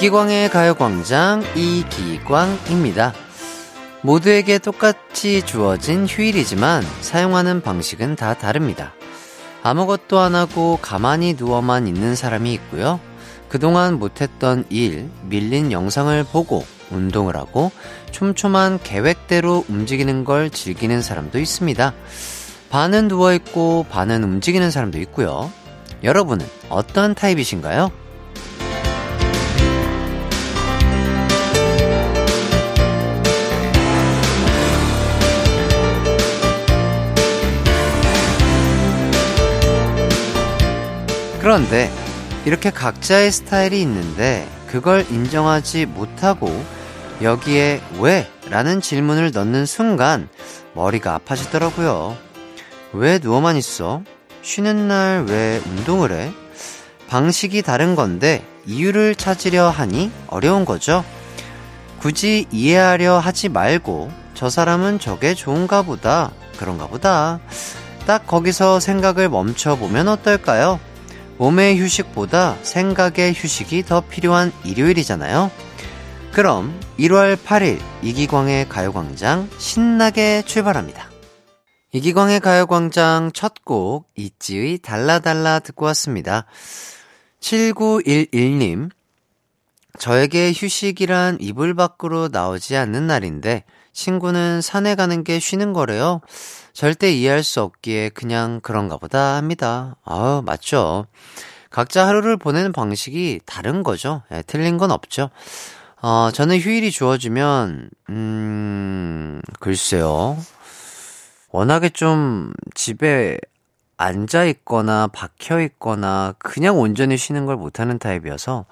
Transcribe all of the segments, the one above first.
이기광의 가요광장 이기광입니다. 모두에게 똑같이 주어진 휴일이지만 사용하는 방식은 다 다릅니다. 아무것도 안 하고 가만히 누워만 있는 사람이 있고요. 그동안 못했던 일, 밀린 영상을 보고 운동을 하고 촘촘한 계획대로 움직이는 걸 즐기는 사람도 있습니다. 반은 누워있고 반은 움직이는 사람도 있고요. 여러분은 어떤 타입이신가요? 그런데 이렇게 각자의 스타일이 있는데 그걸 인정하지 못하고 여기에 왜? 라는 질문을 넣는 순간 머리가 아파지더라고요. 왜 누워만 있어? 쉬는 날 왜 운동을 해? 방식이 다른 건데 이유를 찾으려 하니 어려운 거죠. 굳이 이해하려 하지 말고 저 사람은 저게 좋은가 보다. 그런가 보다. 딱 거기서 생각을 멈춰보면 어떨까요? 몸의 휴식보다 생각의 휴식이 더 필요한 일요일이잖아요. 그럼 1월 8일 이기광의 가요광장 신나게 출발합니다. 이기광의 가요광장 첫 곡 이지의 달라달라 듣고 왔습니다. 7911님 저에게 휴식이란 이불 밖으로 나오지 않는 날인데 친구는 산에 가는 게 쉬는 거래요. 절대 이해할 수 없기에 그냥 그런가 보다 합니다. 아 맞죠. 각자 하루를 보내는 방식이 다른 거죠. 예, 틀린 건 없죠. 어, 저는 휴일이 주어지면, 음, 글쎄요. 워낙에 좀 집에 앉아 있거나 박혀 있거나 그냥 온전히 쉬는 걸 못하는 타입이어서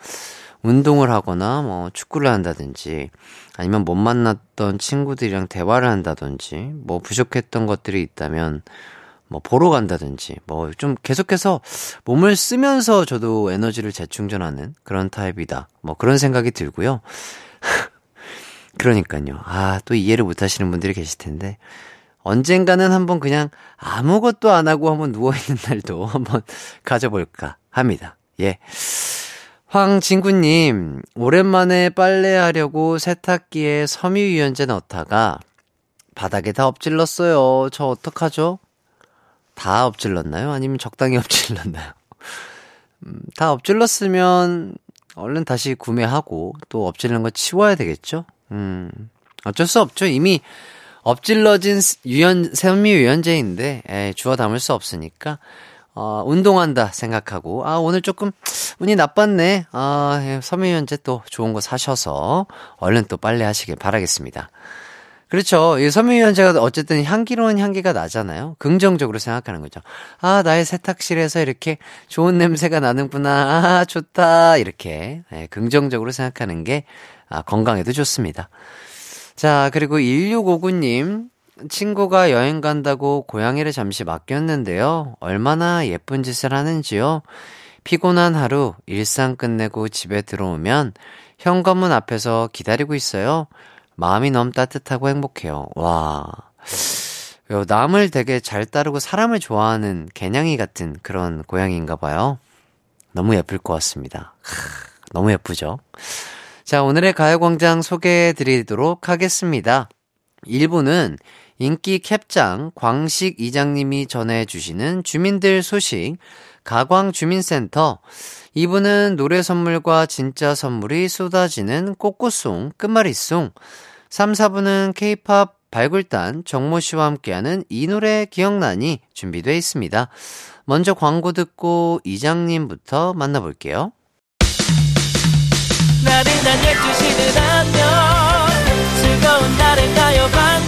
운동을 하거나 뭐 축구를 한다든지 아니면 못 만났던 친구들이랑 대화를 한다든지 뭐 부족했던 것들이 있다면 뭐 보러 간다든지 뭐 좀 계속해서 몸을 쓰면서 저도 에너지를 재충전하는 그런 타입이다. 뭐 그런 생각이 들고요. 그러니까요. 아, 또 이해를 못 하시는 분들이 계실 텐데 언젠가는 한번 그냥 아무것도 안 하고 한번 누워 있는 날도 한번 가져볼까 합니다. 예. 황진구님, 오랜만에 빨래하려고 세탁기에 섬유유연제 넣다가 바닥에 다 엎질렀어요. 저 어떡하죠? 다 엎질렀나요? 아니면 적당히 엎질렀나요? 음, 다 엎질렀으면 얼른 다시 구매하고 또 엎질른 거 치워야 되겠죠? 음, 어쩔 수 없죠. 이미 엎질러진 유연, 섬유유연제인데, 에, 주워 담을 수 없으니까 어, 운동한다 생각하고, 아, 오늘 조금 운이 나빴네. 아, 예, 섬유유연제 또 좋은 거 사셔서 얼른 또 빨래 하시길 바라겠습니다. 그렇죠. 이 섬유유연제가 어쨌든 향기로운 향기가 나잖아요. 긍정적으로 생각하는 거죠. 아, 나의 세탁실에서 이렇게 좋은 냄새가 나는구나. 아, 좋다. 이렇게 네, 긍정적으로 생각하는 게 아, 건강에도 좋습니다. 자, 그리고 1659님. 친구가 여행 간다고 고양이를 잠시 맡겼는데요. 얼마나 예쁜 짓을 하는지요. 피곤한 하루 일상 끝내고 집에 들어오면 현관문 앞에서 기다리고 있어요. 마음이 너무 따뜻하고 행복해요. 와. 남을 되게 잘 따르고 사람을 좋아하는 개냥이 같은 그런 고양이인가 봐요. 너무 예쁠 것 같습니다. 너무 예쁘죠? 자, 오늘의 가요광장 소개해 드리도록 하겠습니다. 1부는 인기 캡장 광식 이장님이 전해주시는 주민들 소식, 가광 주민센터. 2부는 노래 선물과 진짜 선물이 쏟아지는 꽃꽃송, 끝말잇송. 3, 4부는 케이팝 발굴단 정모 씨와 함께하는 이 노래 기억나니 준비되어 있습니다. 먼저 광고 듣고 이장님부터 만나볼게요. 나른한 12시는 안녕 즐거운 날을 가요 반짝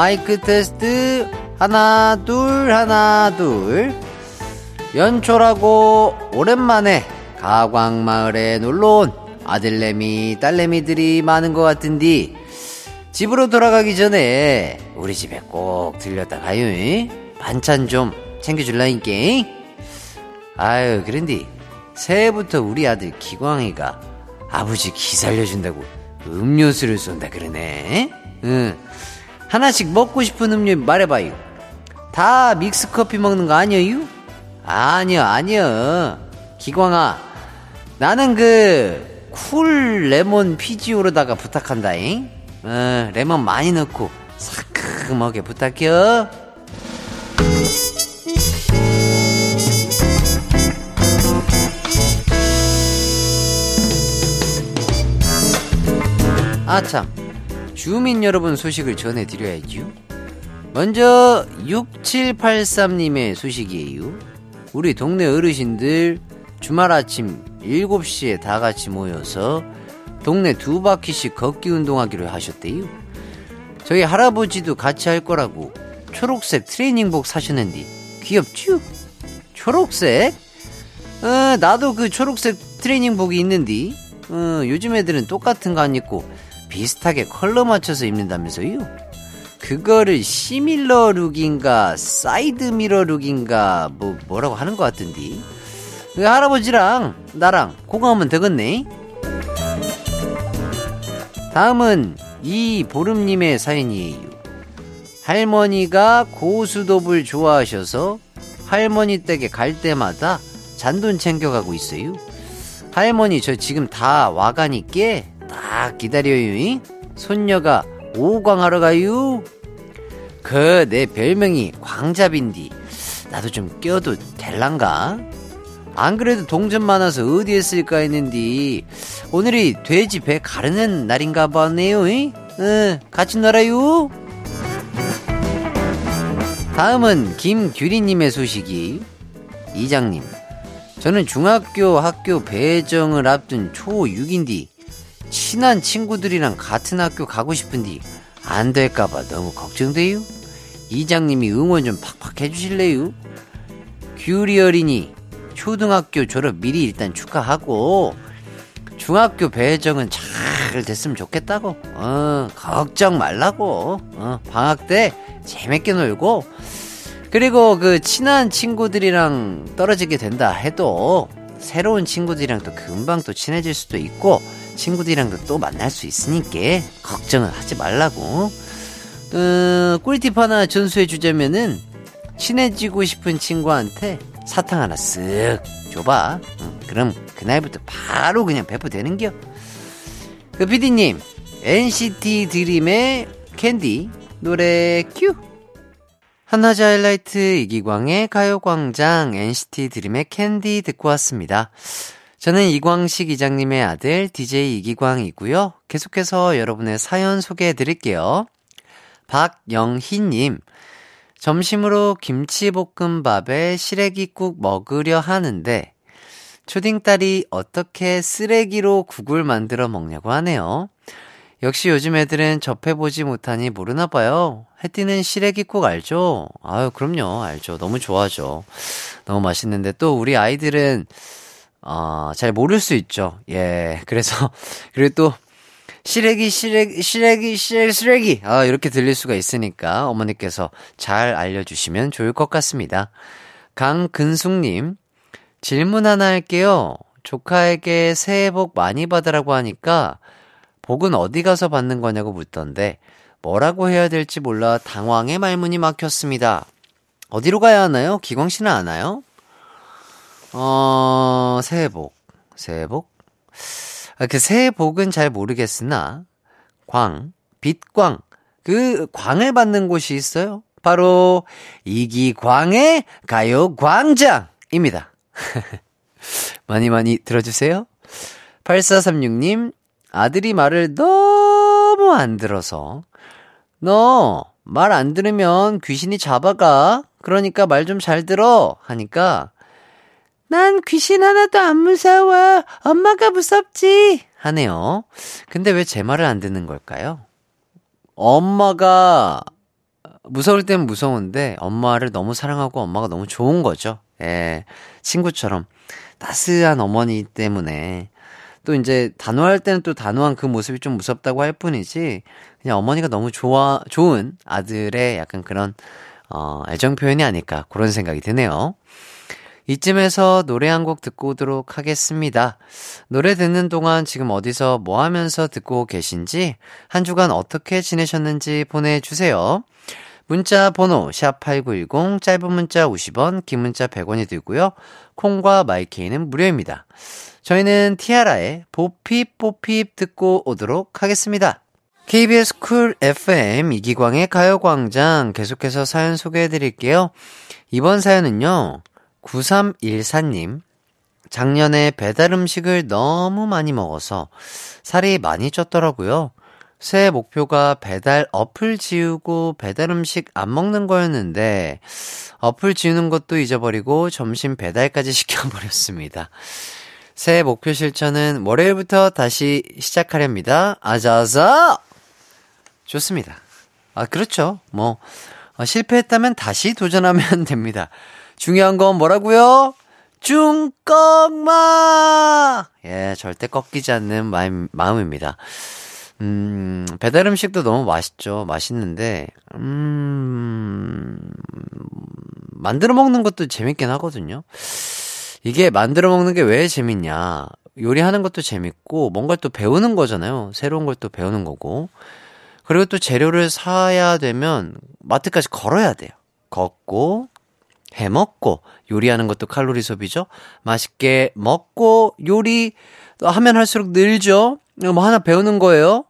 마이크 테스트. 하나, 둘, 하나, 둘. 연초라고 오랜만에 가광마을에 놀러온 아들내미, 딸내미들이 많은 것 같은데, 집으로 돌아가기 전에 우리 집에 꼭 들렸다 가요. 반찬 좀 챙겨줄라니까. 아유, 그런데 새해부터 우리 아들 기광이가 아버지 기 살려준다고 음료수를 쏜다 그러네. 응. 하나씩 먹고 싶은 음료 말해봐요. 다 믹스 커피 먹는 거 아니에요? 아니요, 아니요. 기광아, 나는 그 Cool Lemon Fizzio로다가 부탁한다잉. 어, 레몬 많이 넣고 상큼하게 부탁해요. 아참, 주민 여러분 소식을 전해드려야죠. 먼저 6783님의 소식이에요. 우리 동네 어르신들 주말 아침 7시에 다 같이 모여서 동네 두 바퀴씩 걷기 운동하기로 하셨대요. 저희 할아버지도 같이 할 거라고 초록색 트레이닝복 사셨는데 귀엽죠? 초록색? 어, 나도 그 초록색 트레이닝복이 있는데 어, 요즘 애들은 똑같은 거 안 입고 비슷하게 컬러 맞춰서 입는다면서요? 그거를 similar look인가 사이드 미러 look인가 뭐 뭐라고 하는 것 같던데 그 할아버지랑 나랑 공감하면 되겠네. 다음은 이 보름님의 사연이에요. 할머니가 고스톱을 좋아하셔서 할머니 댁에 갈 때마다 잔돈 챙겨가고 있어요. 할머니 저 지금 다 와가니께 딱 기다려요. 손녀가 오광하러 가요. 그 내 별명이 광잡인디. 나도 좀 껴도 될란가? 안 그래도 동전 많아서 어디에 쓸까 했는디 오늘이 돼지 배 가르는 날인가 보네요. 응, 같이 놀아요. 다음은 김규리님의 소식이 이장님. 저는 중학교 학교 배정을 앞둔 초6인디 친한 친구들이랑 같은 학교 가고 싶은디 안 될까봐 너무 걱정돼요. 이장님이 응원 좀 팍팍 해주실래요? 규리 어린이 초등학교 졸업 미리 일단 축하하고 중학교 배정은 잘 됐으면 좋겠다고 어 걱정 말라고 어 방학 때 재밌게 놀고 그리고 그 친한 친구들이랑 떨어지게 된다 해도 새로운 친구들이랑 또 금방 또 친해질 수도 있고 친구들이랑도 또 만날 수 있으니까 걱정은 하지 말라고. 어, 꿀팁 하나 전수해 주자면은 친해지고 싶은 친구한테 사탕 하나 쓱 줘봐. 응, 그럼 그날부터 바로 그냥 배포되는겨. 그 PD님 NCT 드림의 캔디 노래 큐. 한낮의 하이라이트 이기광의 가요광장 NCT 드림의 캔디 듣고 왔습니다. 저는 이광식 이장님의 아들 DJ 이기광이고요. 계속해서 여러분의 사연 소개해 드릴게요. 박영희님, 점심으로 김치볶음밥에 시래기국 먹으려 하는데, 초딩딸이 어떻게 쓰레기로 국을 만들어 먹냐고 하네요. 역시 요즘 애들은 접해보지 못하니 모르나 봐요. 해띠는 시래기국 알죠? 아유, 그럼요. 알죠. 너무 좋아하죠. 너무 맛있는데 또 우리 아이들은 어, 잘 모를 수 있죠. 예. 그래서, 그리고 또, 시래기, 시래기, 시래기, 시래기, 시래기. 아, 이렇게 들릴 수가 있으니까 어머니께서 잘 알려주시면 좋을 것 같습니다. 강근숙님, 질문 하나 할게요. 조카에게 새해 복 많이 받으라고 하니까, 복은 어디 가서 받는 거냐고 묻던데, 뭐라고 해야 될지 몰라 당황의 말문이 막혔습니다. 어디로 가야 하나요? 기광 씨는 아나요? 어, 새해 복. 새해 복? 아, 그 새해 복은 잘 모르겠으나, 광, 빛광, 그 광을 받는 곳이 있어요. 바로 이기광의 가요 광장입니다. 많이 많이 들어주세요. 8436님, 아들이 말을 너무 안 들어서, 너 말 안 들으면 귀신이 잡아가. 그러니까 말 좀 잘 들어. 하니까, 난 귀신 하나도 안 무서워. 엄마가 무섭지. 하네요. 근데 왜 제 말을 안 듣는 걸까요? 엄마가 무서울 땐 무서운데 엄마를 너무 사랑하고 엄마가 너무 좋은 거죠. 예. 친구처럼 따스한 어머니 때문에 또 이제 단호할 때는 또 단호한 그 모습이 좀 무섭다고 할 뿐이지 그냥 어머니가 너무 좋아 좋은 아들의 약간 그런 어 애정 표현이 아닐까 그런 생각이 드네요. 이쯤에서 노래 한 곡 듣고 오도록 하겠습니다. 노래 듣는 동안 지금 어디서 뭐 하면서 듣고 계신지, 한 주간 어떻게 지내셨는지 보내주세요. 문자 번호 샵8910 짧은 문자 50원 긴 문자 100원이 들고요. 콩과 마이케이는 무료입니다. 저희는 티아라의 Bo Peep Bo Peep 듣고 오도록 하겠습니다. KBS Cool FM 이기광의 가요광장 계속해서 사연 소개해 드릴게요. 이번 사연은요. 9314님. 작년에 배달 음식을 너무 많이 먹어서 살이 많이 쪘더라고요. 새해 목표가 배달 어플 지우고 배달 음식 안 먹는 거였는데 어플 지우는 것도 잊어버리고 점심 배달까지 시켜버렸습니다. 새해 목표 실천은 월요일부터 다시 시작하렵니다. 아자아자! 좋습니다. 아, 그렇죠. 뭐, 어, 실패했다면 다시 도전하면 됩니다. 중요한 건 뭐라고요? 중꺾마! 예, 절대 꺾이지 않는 마음, 마음입니다. 음, 배달 음식도 너무 맛있죠. 맛있는데, 음, 만들어 먹는 것도 재밌긴 하거든요. 이게 만들어 먹는 게 왜 재밌냐. 요리하는 것도 재밌고, 뭔가 또 배우는 거잖아요. 새로운 걸 또 배우는 거고. 그리고 또 재료를 사야 되면, 마트까지 걸어야 돼요. 걷고, 해 먹고, 요리하는 것도 칼로리 소비죠. 맛있게 먹고, 요리 하면 할수록 늘죠. 뭐 하나 배우는 거예요.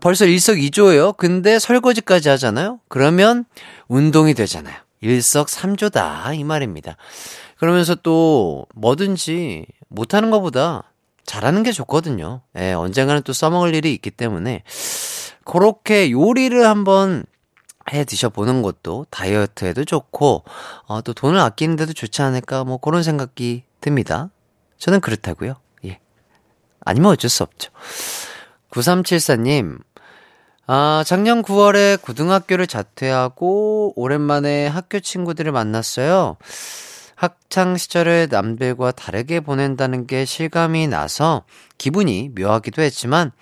벌써 일석이조예요. 근데 설거지까지 하잖아요. 그러면 운동이 되잖아요. 일석삼조다 이 말입니다. 그러면서 또 뭐든지 못하는 것보다 잘하는 게 좋거든요. 예, 언젠가는 또 써먹을 일이 있기 때문에 그렇게 요리를 한번 해 드셔보는 것도 다이어트에도 좋고 어, 또 돈을 아끼는데도 좋지 않을까 뭐 그런 생각이 듭니다. 저는 그렇다고요. 예. 아니면 어쩔 수 없죠. 9374님, 아, 작년 9월에 고등학교를 자퇴하고 오랜만에 학교 친구들을 만났어요. 학창 시절을 남들과 다르게 보낸다는 게 실감이 나서 기분이 묘하기도 했지만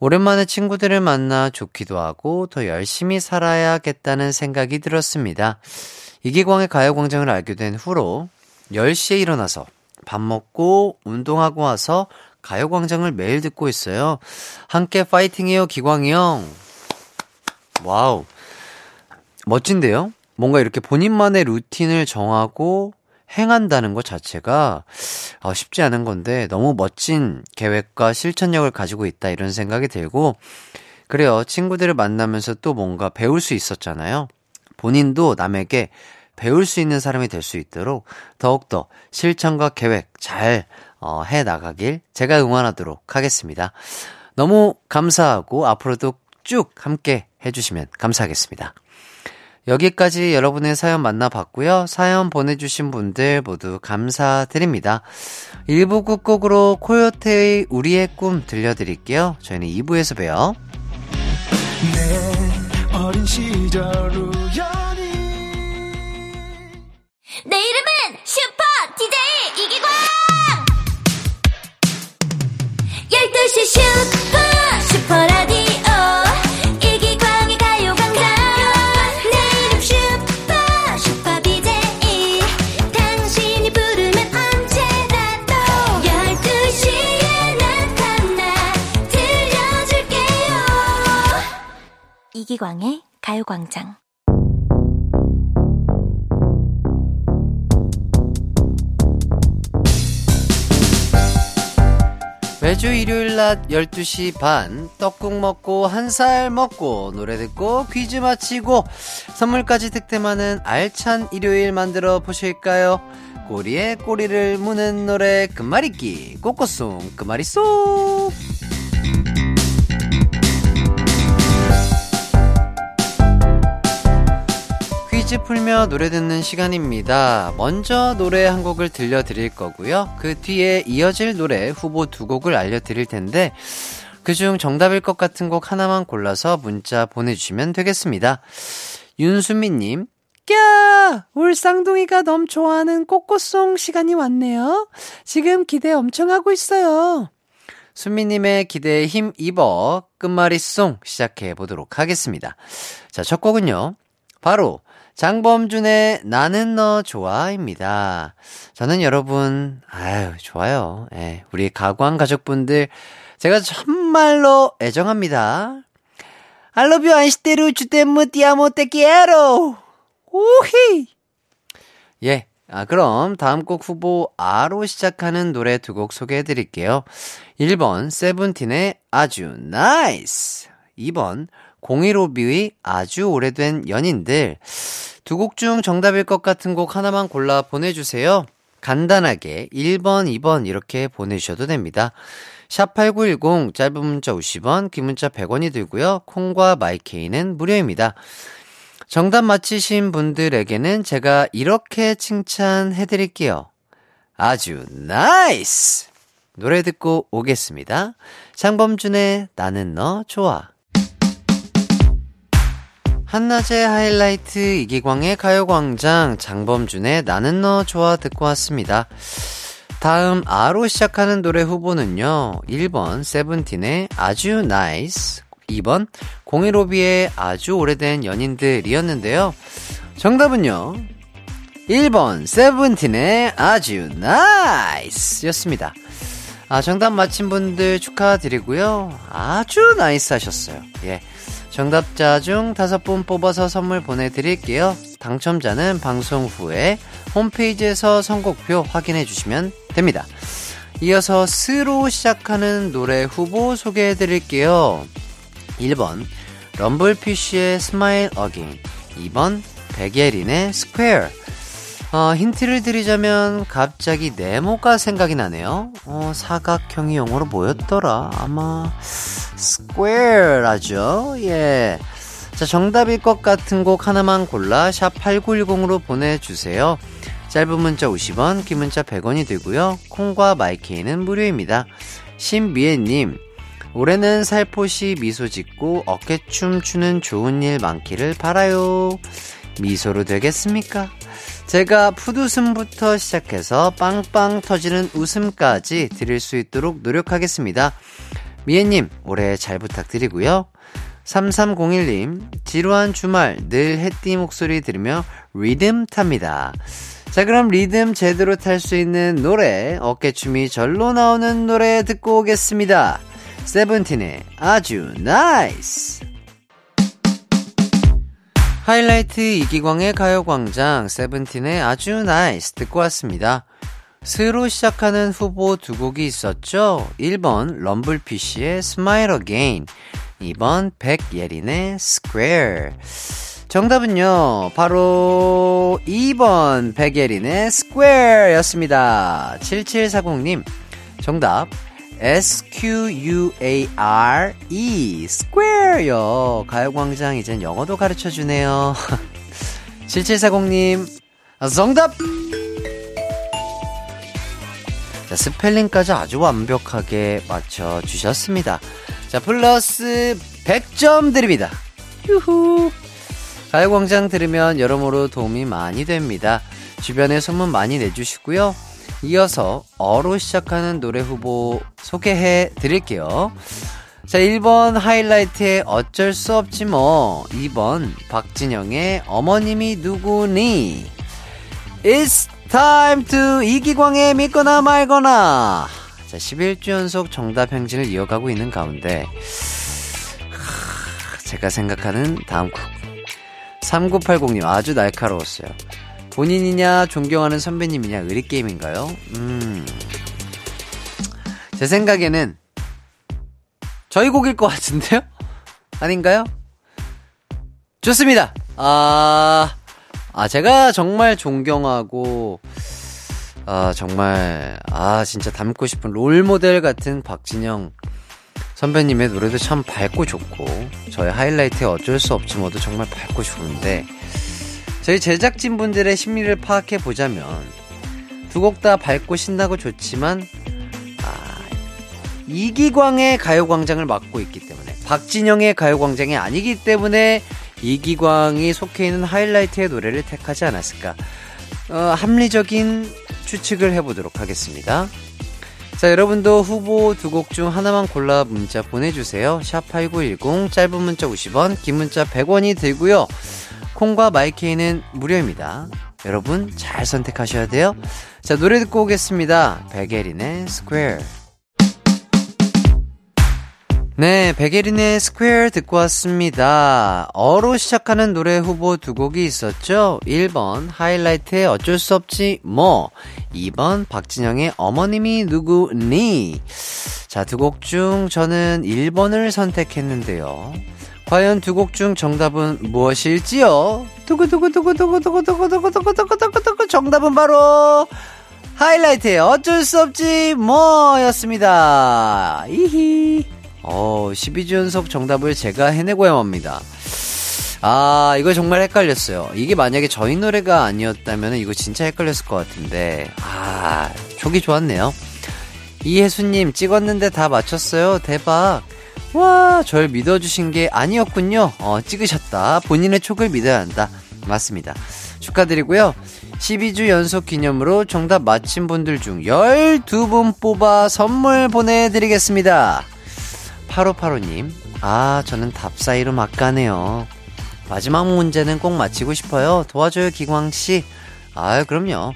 오랜만에 친구들을 만나 좋기도 하고 더 열심히 살아야겠다는 생각이 들었습니다. 이기광의 가요광장을 알게 된 후로 10시에 일어나서 밥 먹고 운동하고 와서 가요광장을 매일 듣고 있어요. 함께 파이팅해요, 기광이 형. 와우. 멋진데요? 뭔가 이렇게 본인만의 루틴을 정하고 행한다는 것 자체가 어, 쉽지 않은 건데 너무 멋진 계획과 실천력을 가지고 있다 이런 생각이 들고 그래요. 친구들을 만나면서 또 뭔가 배울 수 있었잖아요. 본인도 남에게 배울 수 있는 사람이 될 수 있도록 더욱더 실천과 계획 잘 어, 해 나가길 제가 응원하도록 하겠습니다. 너무 감사하고 앞으로도 쭉 함께 해주시면 감사하겠습니다. 여기까지 여러분의 사연 만나봤고요. 사연 보내주신 분들 모두 감사드립니다. 1부 끝곡으로 코요테의 우리의 꿈 들려드릴게요. 저희는 2부에서 봬요. 내 어린 시절 우연히 내 이름은 슈퍼 DJ 이기광 12시 슈퍼 이기광의 가요광장 매주 일요일 낮 12시 반 떡국 먹고 한 살 먹고 노래 듣고 퀴즈 마치고 선물까지 득템하는 알찬 일요일 만들어 보실까요? 꼬리에 꼬리를 무는 노래 끝말잇기 꼬꼬송 끝말잇송 퀴즈 풀며 노래 듣는 시간입니다. 먼저 노래 한 곡을 들려드릴 거고요. 그 뒤에 이어질 노래 후보 두 곡을 알려드릴 텐데, 그중 정답일 것 같은 곡 하나만 골라서 문자 보내주시면 되겠습니다. 윤수미님, 꺄! 울 쌍둥이가 너무 좋아하는 꽃꽃송 시간이 왔네요. 지금 기대 엄청 하고 있어요. 수미님의 기대에 힘 입어 끝말잇송 시작해 보도록 하겠습니다. 자, 첫 곡은요. 바로 장범준의 나는 너 좋아입니다. 저는 여러분, 아유, 좋아요. 예, 우리 가광 가족분들, 제가 정말로 애정합니다. I love you, 愛してる, je t'aime, ti amo, te quiero! 오히! 예, 아, 그럼 다음 곡 후보 아로 시작하는 노래 두 곡 소개해 드릴게요. 1번, 세븐틴의 아주 nice! 2번, 015B의 아주 오래된 연인들. 두 곡 중 정답일 것 같은 곡 하나만 골라 보내주세요. 간단하게 1번, 2번 이렇게 보내주셔도 됩니다. 샵8910 짧은 문자 50원, 긴 문자 100원이 들고요. 콩과 마이케이는 무료입니다. 정답 맞히신 분들에게는 제가 이렇게 칭찬해 드릴게요. 아주 nice! 노래 듣고 오겠습니다. 장범준의 나는 너 좋아. 한낮의 하이라이트 이기광의 가요광장 장범준의 나는 너 좋아 듣고 왔습니다. 다음 아로 시작하는 노래 후보는요. 1번 세븐틴의 아주 nice 2번 015B의 아주 오래된 연인들이었는데요. 정답은요. 1번 세븐틴의 아주 nice였습니다. 아, 정답 맞힌 분들 축하드리고요. 아주 nice하셨어요. 예. 정답자 중 다섯 분 뽑아서 선물 보내드릴게요. 당첨자는 방송 후에 홈페이지에서 선곡표 확인해 주시면 됩니다. 이어서 스로 시작하는 노래 후보 소개해 드릴게요. 1번 럼블피쉬의 Smile Again 2번 백예린의 Square 어, 힌트를 드리자면 갑자기 네모가 생각이 나네요. 어, 사각형이 영어로 뭐였더라? 아마 square라죠. 예. 자, 정답일 것 같은 곡 하나만 골라 샵 8910으로 보내주세요. 짧은 문자 50원, 긴 문자 100원이 들고요. 콩과 마이케이는 무료입니다. 신미애님, 올해는 살포시 미소 짓고 어깨춤 추는 좋은 일 많기를 바라요. 미소로 되겠습니까? 제가 푸드숨부터 시작해서 빵빵 터지는 웃음까지 드릴 수 있도록 노력하겠습니다. 미애님, 올해 잘 부탁드리고요. 3301님, 지루한 주말 늘 햇띠 목소리 들으며 리듬 탑니다. 자, 그럼 리듬 제대로 탈 수 있는 노래, 어깨춤이 절로 나오는 노래 듣고 오겠습니다. 세븐틴의 아주 NICE! 하이라이트 이기광의 가요광장 세븐틴의 아주 NICE 듣고 왔습니다. 스로 시작하는 후보 두 곡이 있었죠. 1번 럼블피쉬의 Smile Again 2번 백예린의 Square 정답은요 바로 2번 백예린의 Square 였습니다 7740님 정답 S-Q-U-A-R-E, square 요. 가요광장 이젠 영어도 가르쳐 주네요. 7740님, 정답! 자, 스펠링까지 아주 완벽하게 맞춰 주셨습니다. 자, 플러스 100점 드립니다. 유후. 가요광장 들으면 여러모로 도움이 많이 됩니다. 주변에 소문 많이 내주시고요. 이어서 어로 시작하는 노래 후보 소개해 드릴게요. 자, 1번 하이라이트의 어쩔 수 없지 뭐. 2번 박진영의 어머님이 누구니? It's time to 이기광의 믿거나 말거나. 자, 11주 연속 정답 행진을 이어가고 있는 가운데 제가 생각하는 다음 곡 3980님 아주 날카로웠어요. 본인이냐, 존경하는 선배님이냐, 의리게임인가요? 음. 제 생각에는 저희 곡일 것 같은데요? 아닌가요? 좋습니다! 아, 아, 제가 정말 존경하고, 아, 정말, 아, 진짜 닮고 싶은 롤 모델 같은 박진영 선배님의 노래도 참 밝고 좋고, 저의 하이라이트에 어쩔 수 없지 뭐도 정말 밝고 좋은데, 저희 제작진분들의 심리를 파악해 보자면 두 곡 다 밝고 신나고 좋지만 아, 이기광의 가요광장을 맡고 있기 때문에 박진영의 가요광장이 아니기 때문에 이기광이 속해 있는 하이라이트의 노래를 택하지 않았을까 어, 합리적인 추측을 해보도록 하겠습니다. 자, 여러분도 후보 두 곡 중 하나만 골라 문자 보내주세요. 샵8910, 짧은 문자 50원, 긴 문자 100원이 들고요. 콩과 마이케이는 무료입니다. 여러분 잘 선택하셔야 돼요. 자, 노래 듣고 오겠습니다. 백예린의 Square. 네, 백예린의 Square 듣고 왔습니다. 어로 시작하는 노래 후보 두 곡이 있었죠? 1번 하이라이트의 어쩔 수 없지 뭐 2번 박진영의 어머님이 누구니 자, 두 곡 중 저는 1번을 선택했는데요. 과연 두 곡 중 정답은 무엇일지요? 두구두구두구두구두구두구두구두구두구두구 정답은 바로 하이라이트의 어쩔 수 없지 뭐였습니다. 이히 어, 12주 연속 정답을 제가 해내고야 합니다. 아, 이거 정말 헷갈렸어요. 이게 만약에 저희 노래가 아니었다면 이거 진짜 헷갈렸을 것 같은데. 아, 촉이 좋았네요. 이혜수님, 찍었는데 다 맞췄어요. 대박. 와, 절 믿어주신 게 아니었군요. 어, 찍으셨다. 본인의 촉을 믿어야 한다. 맞습니다. 축하드리고요. 12주 연속 기념으로 정답 맞힌 분들 중 12분 뽑아 선물 보내드리겠습니다. 8585님, 아, 저는 답 사이로 막 가네요. 마지막 문제는 꼭 맞히고 싶어요. 도와줘요, 기광씨. 아유, 그럼요.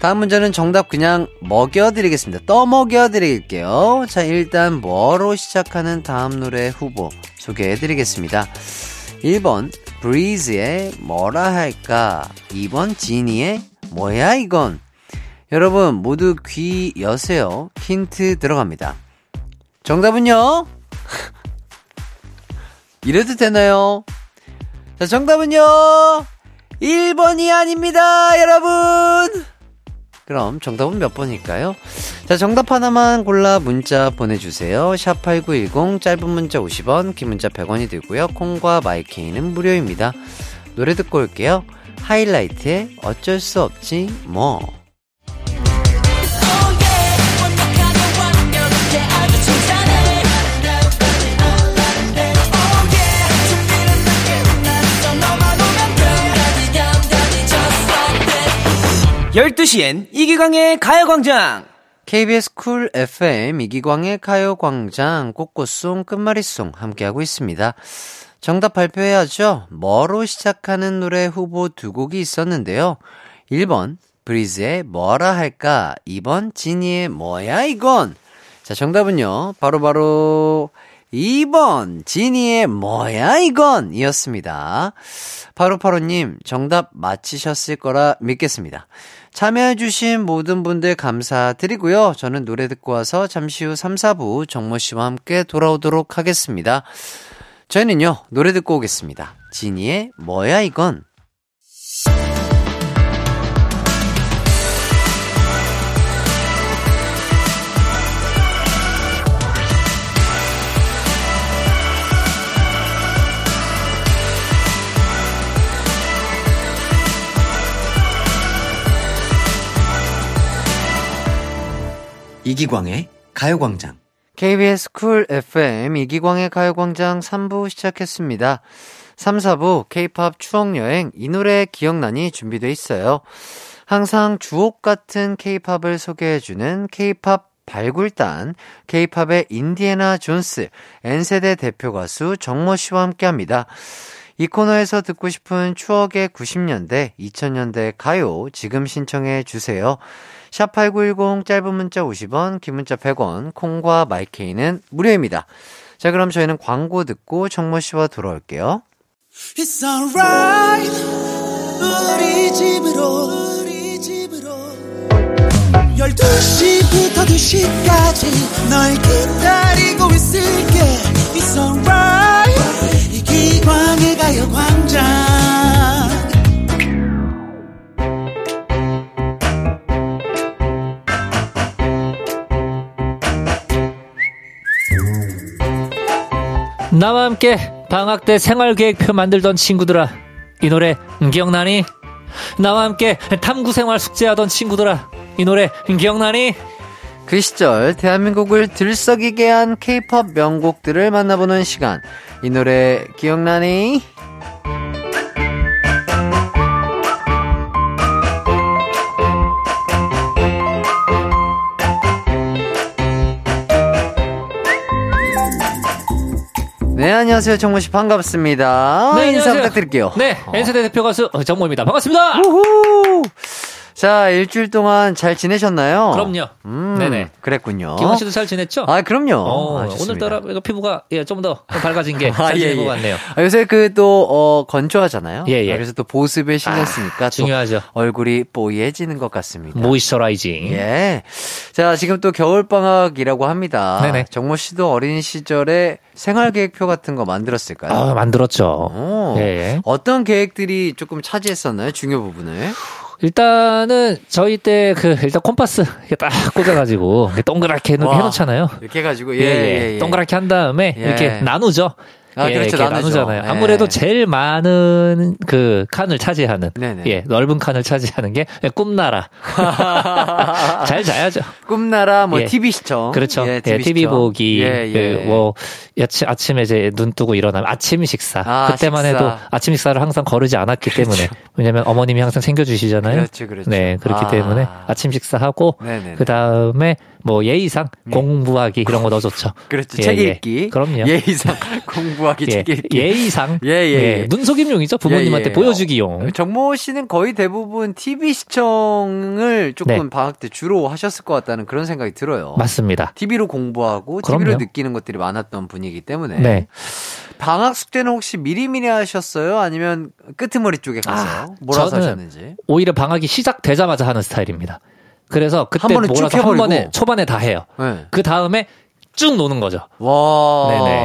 다음 문제는 정답 그냥 먹여드리겠습니다. 떠먹여드릴게요. 자, 일단 뭐로 시작하는 다음 노래 후보 소개해드리겠습니다. 1번, 브리즈의 뭐라 할까? 2번, 지니의 뭐야 이건? 여러분, 모두 귀 여세요. 힌트 들어갑니다. 정답은요? 이래도 되나요? 자, 정답은요? 1번이 아닙니다, 여러분! 그럼 정답은 몇 번일까요? 자, 정답 하나만 골라 문자 보내주세요. 샵8910, 짧은 문자 50원, 긴 문자 100원이 들고요. 콩과 마이케이는 무료입니다. 노래 듣고 올게요. 하이라이트의 어쩔 수 없지, 뭐. 열두 시엔 이기광의 가요광장! KBS 쿨 FM 이기광의 가요광장 꽃꽃송 끝말잇송 함께하고 있습니다. 정답 발표해야죠. 뭐로 시작하는 노래 후보 두 곡이 있었는데요. 1번 브리즈의 뭐라 할까 2번 지니의 뭐야 이건 자 정답은요 바로바로 바로 2번 지니의 뭐야 이건 이었습니다. 바로바로님 정답 맞히셨을 거라 믿겠습니다. 참여해주신 모든 분들 감사드리고요. 저는 노래 듣고 와서 잠시 후 3, 4부 정모 씨와 함께 돌아오도록 하겠습니다. 저희는요, 노래 듣고 오겠습니다. 지니의 뭐야 이건? 이기광의 가요광장. KBS Cool FM 이기광의 가요광장 3부 시작했습니다. 3, 4부 K-팝 추억여행 이 노래 기억나니 준비돼 있어요. 항상 주옥 같은 K-팝을 소개해주는 K-팝 발굴단 K-팝의 인디애나 존스 N세대 대표 가수 정모 씨와 함께 합니다. 이 코너에서 듣고 싶은 추억의 90년대, 2000년대 가요 지금 신청해 주세요. 샵8910 짧은 문자 50원, 긴 문자 100원, 콩과 마이케이는 무료입니다. 자, 그럼 저희는 광고 듣고 정모 씨와 돌아올게요. 우리 집으로, 우리 집으로. 12시부터 2시까지 널 기다리고 있을게. It's alright. 이기광의 가요광장. 나와 함께 방학 때 생활계획표 만들던 친구들아 이 노래 기억나니? 나와 함께 탐구 생활 숙제하던 친구들아 이 노래 기억나니? 그 시절 대한민국을 들썩이게 한 케이팝 명곡들을 만나보는 시간. 이 노래 기억나니? 네, 안녕하세요. 정모 씨 반갑습니다. 네, 인사 안녕하세요. 부탁드릴게요. 네, 엔세대 대표 가수 정모입니다. 반갑습니다. 우후! 자, 일주일 동안 잘 지내셨나요? 그럼요. 음, 네네. 그랬군요. 기광 씨도 잘 지냈죠? 아, 그럼요. 어, 아. 오늘따라 피부가 예, 좀 더 밝아진 게 잘 아, 예, 지낸 것 예. 같네요. 아, 요새 그 또, 어, 건조하잖아요. 예, 예. 그래서 또 보습에 신경 쓰니까 또 중요하죠. 얼굴이 뽀얘지는 것 같습니다. 모이스처라이징. 예. 자, 지금 또 겨울 방학이라고 합니다. 네네. 정모 씨도 어린 시절에 생활 계획표 같은 거 만들었을까요? 아, 만들었죠. 오. 예, 예. 어떤 계획들이 조금 차지했었나요? 중요 부분을? 일단은 저희 때 그 일단 콤파스 이렇게 딱 꽂아가지고 동그랗게 해놓, 와. 해놓잖아요. 이렇게 해가지고, 예, 예, 예, 예. 예. 동그랗게 한 다음에 예. 이렇게 나누죠. 아, 예, 그렇죠. 나누잖아요. 예. 아무래도 제일 많은 그 칸을 차지하는, 네네. 예, 넓은 칸을 차지하는 게 꿈나라. 잘 자야죠. 꿈나라, 뭐, 예. TV 시청. 그렇죠. 예, 예, TV, TV 시청. 보기, 예, 예. 그 뭐, 아침, 아침에 이제 눈 뜨고 일어나면 아침 식사. 아, 그때만 식사. 해도 아침 식사를 항상 거르지 않았기 때문에. 왜냐면 어머님이 항상 챙겨주시잖아요. 그렇죠, 그렇죠. 네, 그렇기 아. 때문에 아침 식사하고. 그 다음에 뭐 예의상 공부하기 이런 거 넣어줬죠. 그렇죠. 예, 책 예. 읽기. 그럼요. 예의상 공부하기, 예, 책 읽기. 예의상. 예, 예, 예. 눈속임용이죠. 부모님한테 예, 예. 보여주기용. 정모 씨는 거의 대부분 TV 시청을 조금 네. 방학 때 주로 하셨을 것 같다는 그런 생각이 들어요. 맞습니다. TV로 공부하고 그럼요. TV로 느끼는 것들이 많았던 분이기 때문에 네. 방학 숙제는 혹시 미리미리 하셨어요? 아니면 끄트머리 쪽에 가서 아, 몰아서 저는 하셨는지? 오히려 방학이 시작되자마자 하는 스타일입니다. 그래서 그때 한 몰아서 한. 번에 초반에 다 해요. 네. 그 다음에 쭉 노는 거죠. 와. 네네.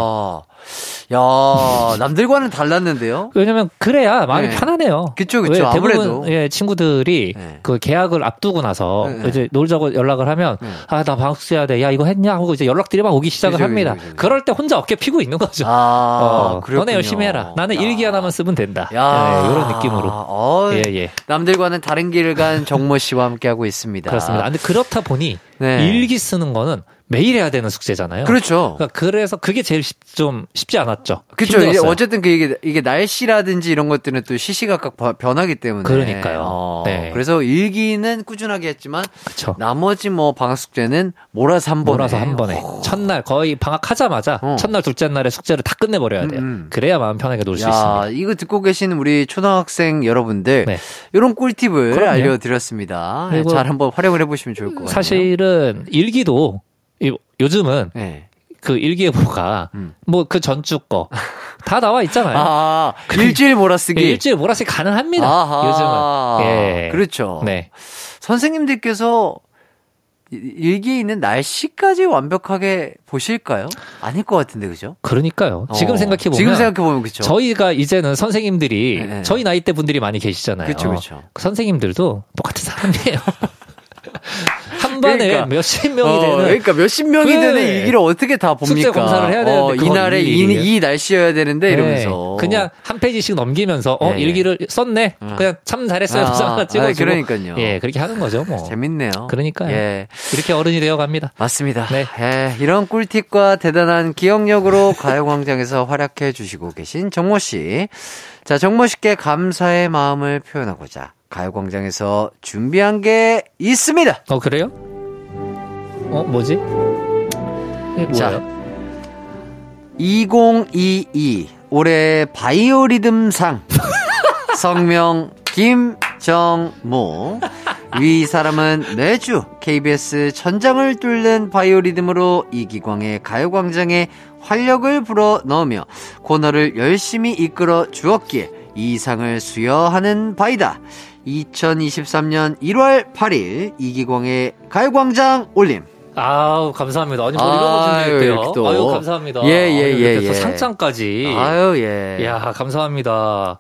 야, 남들과는 달랐는데요? 왜냐면 그래야 마음이 네. 편하네요. 그쵸, 그쵸. 왜 대부분 아무래도. 예, 친구들이 네. 그 계약을 앞두고 나서 네, 네. 이제 놀자고 연락을 하면 네. 아나 방학 숙제해야 돼. 야 이거 했냐 하고 이제 연락들이 막 오기 시작을 그죠, 합니다. 그죠, 그죠. 그럴 때 혼자 어깨 피고 있는 거죠. 아, 어, 그렇군요. 너네 열심히 해라. 나는 야. 일기 하나만 쓰면 된다. 야, 예, 이런 느낌으로. 어, 예, 예. 남들과는 다른 길을 간 정모 씨와 함께 하고 있습니다. 그렇습니다. 근데 그렇다 보니 네. 일기 쓰는 거는 매일 해야 되는 숙제잖아요. 그렇죠. 그러니까 그래서 그게 제일 쉽, 좀 쉽지 않았죠. 그렇죠. 이제. 어쨌든 그 이게, 이게 날씨라든지 이런 것들은 또 시시각각 바- 변하기 때문에. 그러니까요. 어, 네. 그래서 일기는 꾸준하게 했지만 그렇죠. 나머지 뭐 방학 숙제는 몰아서 한 번에. 몰아서 한 번에 첫날 거의 방학하자마자 어. 첫날 둘째 날에 숙제를 다 끝내 버려야 돼요. 음, 음. 그래야 마음 편하게 놀수 야, 있습니다. 이거 듣고 계신 우리 초등학생 여러분들 네. 이런 꿀팁을 그럼요. 알려 드렸습니다. 그리고 잘 한번 활용을 해 보시면 좋을 것 같아요. 사실은 일기도 이- 요즘은 네. 그 일기예보가 음. 뭐그 전주 거 다 나와 있잖아요. 아, 일주일 몰아쓰기. 예, 일주일 몰아쓰기 가능합니다. 아하. 요즘은. 예. 그렇죠. 네. 선생님들께서 이- 일기에 있는 날씨까지 완벽하게 보실까요? 아닐 것 같은데, 그죠? 그러니까요. 지금 어, 생각해 보면 지금 생각해 보면 그쵸. 저희가 이제는 선생님들이 네, 네. 저희 나이 때 분들이 많이 계시잖아요. 그쵸, 그쵸. 그 선생님들도 똑같은 사람이에요. 한 반에 그러니까. 몇십 명이 어, 되는 그러니까 몇십 명이 네. 되는 일기를 어떻게 다 봅니까? 숙제 검사를 해야 되는데 어, 이날에 이. 이 날씨여야 되는데 네. 이러면서. 그냥 한 페이지씩 넘기면서 어 네. 일기를 썼네. 그냥 참 잘했어요. 아, 도장 아, 찍어주고. 그러니까요. 예, 그렇게 하는 거죠. 뭐. 재밌네요. 그러니까요. 예. 이렇게 어른이 되어 갑니다. 맞습니다. 네. 예, 이런 꿀팁과 대단한 기억력으로 가요광장에서 활약해 주시고 계신 정모 씨. 자, 정모 씨께 감사의 마음을 표현하고자 가요광장에서 준비한 게 있습니다. 어 그래요? 어 뭐지? 자. 뭐예요? 2022 올해 바이오리듬상 성명 김정모 위 사람은 매주 KBS 천장을 뚫는 바이오리듬으로 이기광의 가요광장에 활력을 불어 넣으며 코너를 열심히 이끌어 주었기에 이 상을 수여하는 바이다. 2023년 1월 8일 이기광의 가요광장 올림. 아우 감사합니다. 아니 뭐 이런 거 아유, 준비했대요. 이렇게 또. 아유 감사합니다. 예, 예, 아유, 예, 또 예. 상장까지. 아유 예. 야 감사합니다.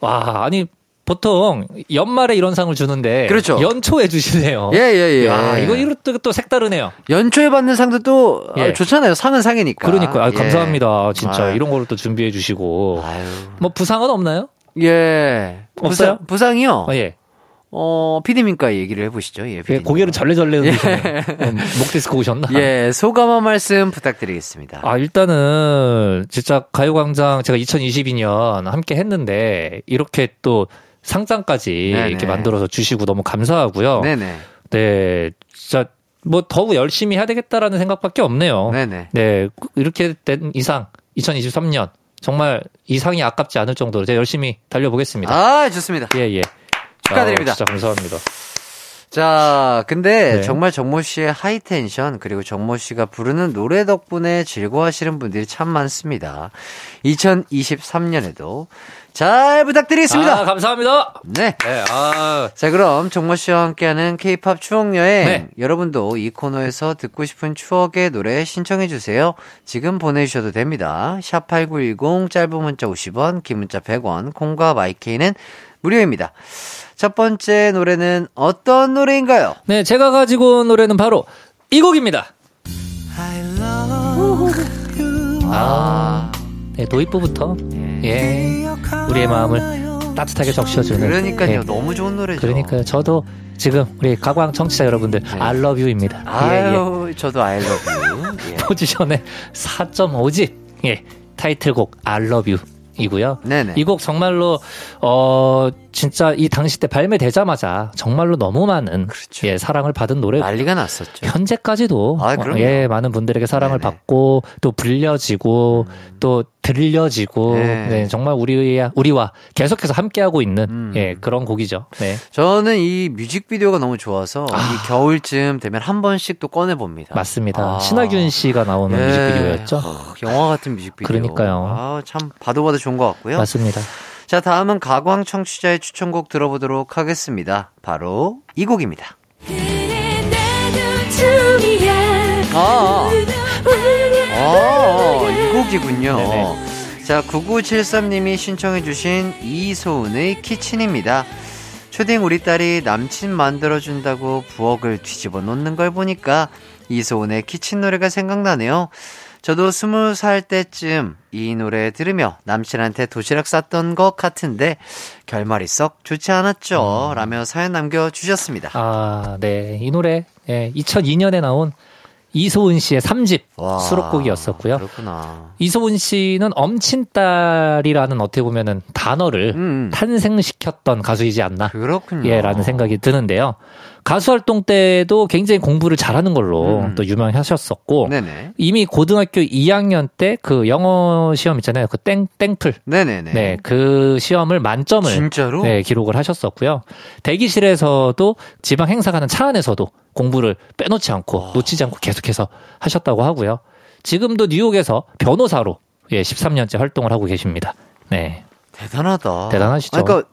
와 아니 보통 연말에 이런 상을 주는데 그렇죠. 연초에 주시네요. 예, 예, 예. 야 이거 이것도 또 색다르네요. 연초에 받는 상도 또 아, 예. 좋잖아요. 상은 상이니까. 그러니까 아, 예. 감사합니다. 진짜 아유. 이런 거를 또 준비해 주시고 아유. 뭐 부상은 없나요? 예. 없어요? 부상, 부상이요? 아, 예. 어, 피디님과 얘기를 해보시죠. 예, 예, 피디님. 고개를 절레절레 흔드시네요. 음, 목 디스크 오셨나? 예, 소감 한 말씀 부탁드리겠습니다. 아, 일단은 진짜 가요광장 제가 2022년 함께 했는데 이렇게 또 상장까지 네네. 이렇게 만들어서 주시고 너무 감사하고요. 네네. 네, 진짜 뭐 더욱 열심히 해야 되겠다라는 생각밖에 없네요. 네네. 네, 이렇게 된 이상 2023년 정말 이상이 아깝지 않을 정도로 제가 열심히 달려보겠습니다. 아, 좋습니다. 예, 예. 축하드립니다. 아, 진짜 감사합니다. 자, 근데 네. 정말 정모 씨의 하이텐션 그리고 정모 씨가 부르는 노래 덕분에 즐거워하시는 분들이 참 많습니다. 2023년에도 잘 부탁드리겠습니다. 아, 감사합니다. 네. 네, 아, 자, 그럼 정모 씨와 함께하는 K-팝 추억 여행. 네. 여러분도 이 코너에서 듣고 싶은 추억의 노래 신청해 주세요. 지금 보내 주셔도 됩니다. 샵 #8910 짧은 문자 50원, 긴 문자 100원, 콩과 마이케이는 무료입니다. 첫 번째 노래는 어떤 노래인가요? 네, 제가 가지고 온 노래는 바로 이 곡입니다. 아, 네, 도입부부터 예, 우리의 마음을 따뜻하게 적셔주는. 그러니까요, 예, 너무 좋은 노래죠. 그러니까요. 저도 지금 우리 가광 청취자 여러분들 I love you입니다. 예, 예. 아유, 저도 I love you. 예. 포지션의 4.5집 예, 타이틀곡 I love you. 이고요. 네네. 이곡 정말로 어 진짜 이 당시 때 발매되자마자 정말로 너무 많은 그렇죠. 예 사랑을 받은 노래 난리가 났었죠. 현재까지도 아. 어, 예 많은 분들에게 사랑을 네네. 음. 받고 또 불려지고 또 들려지고 네. 네, 정말 우리와 우리와 계속해서 함께하고 있는 음. 예 그런 곡이죠. 네. 저는 이 뮤직비디오가 너무 좋아서 이 겨울쯤 되면 한 번씩 또 꺼내 봅니다. 아. 맞습니다. 아. 신하균 씨가 나오는 예. 뮤직비디오였죠. 아, 영화 같은 뮤직비디오. 그러니까요. 아, 참 봐도 봐도 좋은 것 같고요. 맞습니다. 자, 다음은 가광 청취자의 추천곡 들어보도록 하겠습니다. 바로 이 곡입니다. 아, 아, 이 곡이군요. 네네. 자, 9973님이 신청해주신 이소은의 키친입니다. 초딩 우리 딸이 남친 만들어준다고 부엌을 뒤집어 놓는 걸 보니까 이소은의 키친 노래가 생각나네요. 저도 스무 살 때쯤 이 노래 들으며 남친한테 도시락 쌌던 것 같은데 결말이 썩 좋지 않았죠. 라며 사연 남겨주셨습니다. 아, 네. 이 노래, 예, 2002년에 나온 이소은 씨의 3집 와, 수록곡이었었고요. 그렇구나. 이소은 씨는 엄친딸이라는 어떻게 보면은 단어를 음, 탄생시켰던 가수이지 않나. 그렇군요. 예, 라는 생각이 드는데요. 가수 활동 때도 굉장히 공부를 잘하는 걸로 음. 또 유명하셨었고, 네네. 이미 고등학교 2학년 때 그 영어 시험 있잖아요. 그 땡, 땡플. 네네네. 네, 그 시험을 만점을 진짜로? 네, 기록을 하셨었고요. 대기실에서도 지방 행사 가는 차 안에서도 공부를 빼놓지 않고 놓치지 않고 계속해서 하셨다고 하고요. 지금도 뉴욕에서 변호사로 예, 13년째 활동을 하고 계십니다. 네. 대단하다. 대단하시죠. 아, 그러니까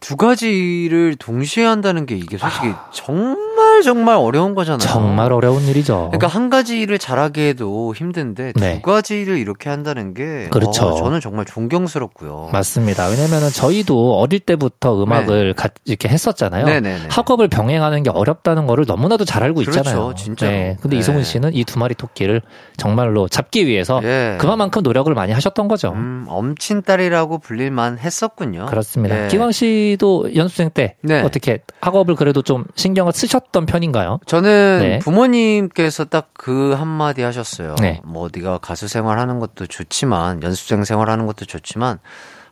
두 가지를 동시에 한다는 게 이게 솔직히 정말 정말 어려운 거잖아요. 정말 어려운 일이죠. 그러니까 한 가지 일을 잘하게 해도 힘든데 네. 두 가지 일을 이렇게 한다는 게 그렇죠. 어, 저는 정말 존경스럽고요. 맞습니다. 왜냐면은 저희도 어릴 때부터 음악을 가- 이렇게 했었잖아요. 네. 네네네. 학업을 병행하는 게 어렵다는 거를 너무나도 잘 알고 그렇죠, 있잖아요. 진짜로. 네. 근데 네. 이송은 씨는 이 두 마리 토끼를 정말로 잡기 위해서 예. 그만큼 노력을 많이 하셨던 거죠. 음, 엄친딸이라고 불릴만 했었군요. 그렇습니다. 예. 기광 씨도 연수생 때 네. 어떻게 학업을 그래도 좀 신경을 쓰셨던 편인가요? 저는 네. 부모님께서 딱 그 한마디 하셨어요. 네. 뭐 네가 가수 생활하는 것도 좋지만 연습생 생활하는 것도 좋지만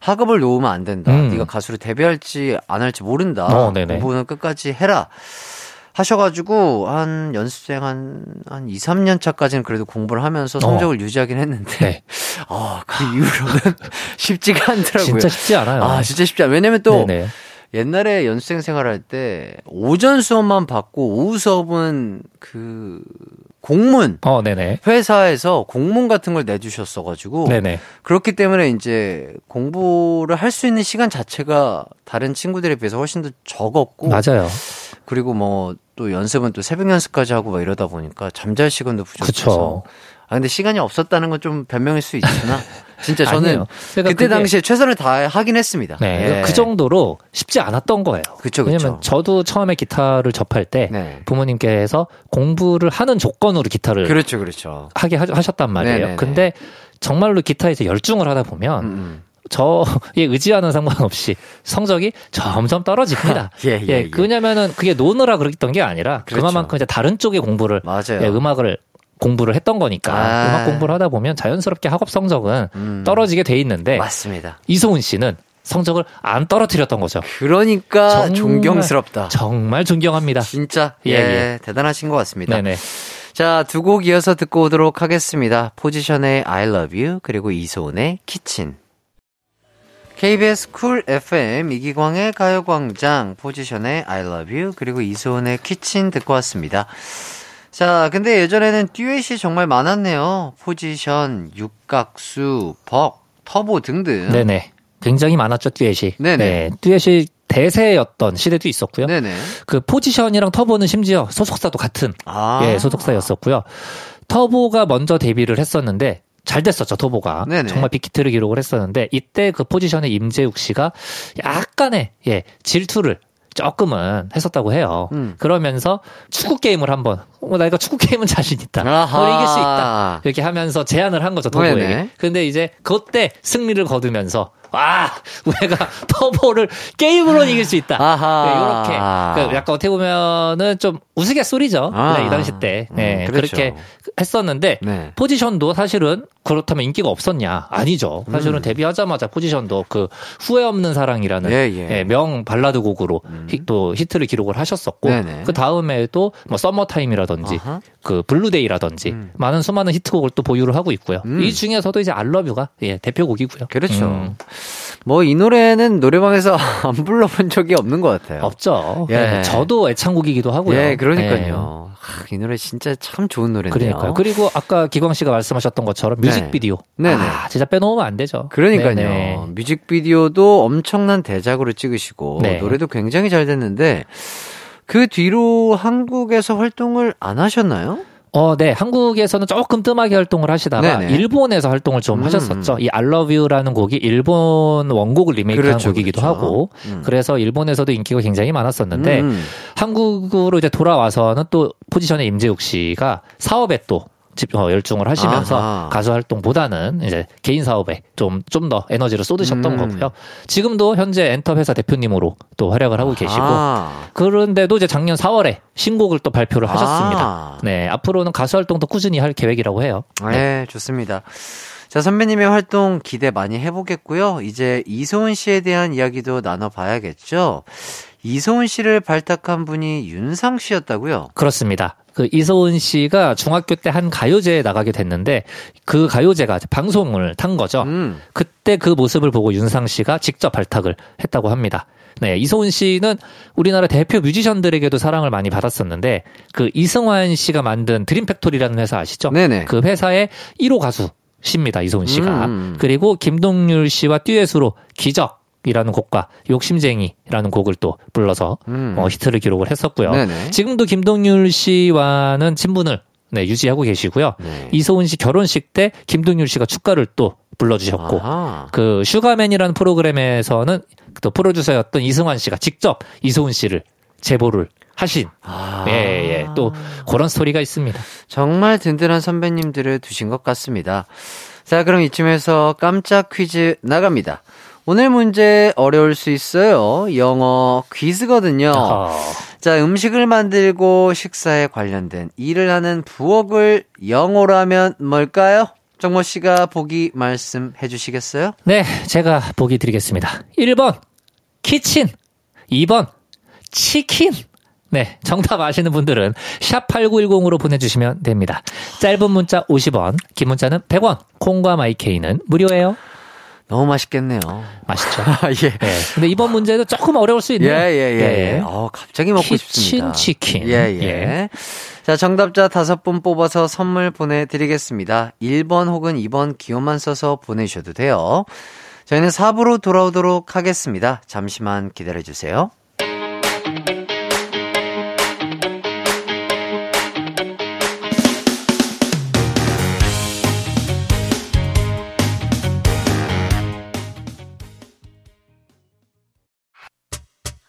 학업을 놓으면 안 된다. 음. 네가 가수로 데뷔할지 안 할지 모른다. 어. 공부는 끝까지 해라. 하셔가지고 한 연습생 한, 한 2, 3년 차까지는 그래도 공부를 하면서 성적을 유지하긴 했는데 어. 네. 아, 그 이후로는 쉽지가 않더라고요. 진짜 쉽지 않아요. 아, 진짜 쉽지 않아요. 왜냐면 또 네네. 옛날에 연습생 생활할 때 오전 수업만 받고 오후 수업은 그 공문 어, 네네. 회사에서 공문 같은 걸 내주셨어 가지고 네네. 그렇기 때문에 이제 공부를 할 수 있는 시간 자체가 다른 친구들에 비해서 훨씬 더 적었고 맞아요. 그리고 뭐 또 연습은 또 새벽 연습까지 하고 막 이러다 보니까 잠잘 시간도 부족해서 그쵸. 아 근데 시간이 없었다는 건 좀 변명일 수 있으나 진짜 저는 아니에요. 그러니까 그때 당시에 최선을 다하긴 했습니다. 네. 예. 그 정도로 쉽지 않았던 거예요. 그쵸, 그쵸. 왜냐면 저도 처음에 기타를 접할 때 네. 부모님께서 공부를 하는 조건으로 기타를 그렇죠, 그렇죠. 하게 하- 하셨단 말이에요. 네네네. 근데 정말로 기타에서 열중을 하다 보면 음, 음. 저에 의지하는 상관없이 성적이 점점 떨어집니다. 예, 예, 예. 그냐면은 그게 노느라 그랬던 게 아니라 그렇죠. 그만큼 이제 다른 쪽의 공부를 맞아요. 예, 음악을 공부를 했던 거니까 아. 음악 공부를 하다 보면 자연스럽게 학업 성적은 음. 떨어지게 돼 있는데 맞습니다. 이소은 씨는 성적을 안 떨어뜨렸던 거죠. 그러니까 정말- 존경스럽다. 정말 존경합니다. 진짜 예, 예, 예. 대단하신 것 같습니다. 네네. 자, 두 곡 이어서 듣고 오도록 하겠습니다. 포지션의 I love you 그리고 이소은의 Kitchen. KBS Cool FM 이기광의 가요광장 포지션의 I love you 그리고 이소은의 Kitchen 듣고 왔습니다. 자, 근데 예전에는 듀엣이 정말 많았네요. 포지션, 육각수, 벅, 터보 등등. 네네. 굉장히 많았죠, 듀엣이. 네네. 네, 듀엣이 대세였던 시대도 있었고요. 네네. 그 포지션이랑 터보는 심지어 소속사도 같은 아. 예, 소속사였었고요. 터보가 먼저 데뷔를 했었는데 잘 됐었죠, 터보가. 네네. 정말 빅히트를 기록을 했었는데 이때 그 포지션의 임재욱 씨가 약간의 예, 질투를 조금은 했었다고 해요. 음. 그러면서 축구 게임을 한번 어, 나 이거 축구 게임은 자신 있다. 어, 이길 수 있다. 이렇게 하면서 제안을 한 거죠, 터보에게. 네네. 근데 이제 그때 승리를 거두면서 와, 우리가 터보를 게임으로 이길 수 있다. 아하. 네, 이렇게 그 약간 어떻게 보면은 좀 우스갯소리죠. 아. 네, 이 당시 때 네, 음, 그렇죠. 그렇게 했었는데 네. 포지션도 사실은 그렇다면 인기가 없었냐? 아니죠. 사실은 음. 데뷔하자마자 포지션도 그 후회 없는 사랑이라는 예, 예. 예, 명 발라드 곡으로 음. 히, 또 히트를 기록을 하셨었고. 그 다음에도 뭐 Summer Time이라든지 아하. 그 Blue Day라든지 음. 많은 수많은 히트곡을 또 보유를 하고 있고요. 음. 이 중에서도 이제 I love you가 예, 대표곡이고요. 그렇죠. 음, 뭐이 노래는 노래방에서 안 불러본 적이 없는 것 같아요. 없죠. 예. 네, 저도 애창곡이기도 하고요. 예, 네. 그러니까요. 하, 이 노래 진짜 참 좋은 노래네요. 그러니까요. 그리고 아까 기광 씨가 말씀하셨던 것처럼 뮤직비디오. 네네. 아, 진짜 빼놓으면 안 되죠. 그러니까요. 네네. 뮤직비디오도 엄청난 대작으로 찍으시고 네. 노래도 굉장히 잘 됐는데 그 뒤로 한국에서 활동을 안 하셨나요? 어, 네. 한국에서는 조금 뜸하게 활동을 하시다가 네네. 일본에서 활동을 좀 음. 하셨었죠. 이 I Love You라는 곡이 일본 원곡을 리메이크한 그렇죠, 곡이기도 그렇죠. 하고 음. 그래서 일본에서도 인기가 굉장히 많았었는데 음. 한국으로 이제 돌아와서는 또 포지션의 임재욱 씨가 사업에 또 집- 어, 열중을 하시면서 아하. 가수 활동보다는 이제 개인 사업에 좀 좀 더 에너지를 쏟으셨던 음. 거고요. 지금도 현재 엔터 회사 대표님으로 또 활약을 하고 계시고 아. 그런데도 이제 작년 4월에 신곡을 또 발표를 하셨습니다. 아. 네, 앞으로는 가수 활동도 꾸준히 할 계획이라고 해요. 네, 좋습니다. 자, 선배님의 활동 기대 많이 해보겠고요. 이제 이소은 씨에 대한 이야기도 나눠봐야겠죠. 이소은 씨를 발탁한 분이 윤상 씨였다고요? 그렇습니다. 그 이소은 씨가 중학교 때 한 가요제에 나가게 됐는데 그 가요제가 방송을 탄 거죠. 음. 그때 그 모습을 보고 윤상 씨가 직접 발탁을 했다고 합니다. 네, 이소은 씨는 우리나라 대표 뮤지션들에게도 사랑을 많이 받았었는데 그 이승환 씨가 만든 Dream Factory라는 회사 아시죠? 네네. 그 회사의 1호 가수 십니다. 이소은 씨가. 음. 그리고 김동률 씨와 듀엣으로 기적 이라는 곡과 욕심쟁이라는 곡을 또 불러서 음. 어, 히트를 기록을 했었고요. 네네. 지금도 김동률 씨와는 친분을 네, 유지하고 계시고요. 네. 이소은 씨 결혼식 때 김동률 씨가 축가를 또 불러주셨고 아하. 그 슈가맨이라는 프로그램에서는 또 프로듀서였던 이승환 씨가 직접 이소은 씨를 제보를 하신 아. 예, 예. 또 그런 스토리가 있습니다. 정말 든든한 선배님들을 두신 것 같습니다. 자, 그럼 이쯤에서 깜짝 퀴즈 나갑니다. 오늘 문제 어려울 수 있어요. 영어 퀴즈거든요. 어, 자, 음식을 만들고 식사에 관련된 일을 하는 부엌을 영어로 하면 뭘까요? 정모 씨가 보기 말씀해 주시겠어요? 네, 제가 보기 드리겠습니다. 1번 키친, 2번 치킨. 네, 정답 아시는 분들은 샵 8910으로 보내주시면 됩니다. 짧은 문자 50원, 긴 문자는 100원, 콩과 마이케이는 무료예요. 너무 맛있겠네요. 맛있죠? 아, 예. 네, 근데 이번 문제도 조금 어려울 수 예, 있네요. 예, 예. 네. 어, 갑자기 먹고 키친 싶습니다. 치킨. 예, 예, 예. 자, 정답자 다섯 분 뽑아서 선물 보내드리겠습니다. 1번 혹은 2번 기호만 써서 보내주셔도 돼요. 저희는 4부로 돌아오도록 하겠습니다. 잠시만 기다려주세요.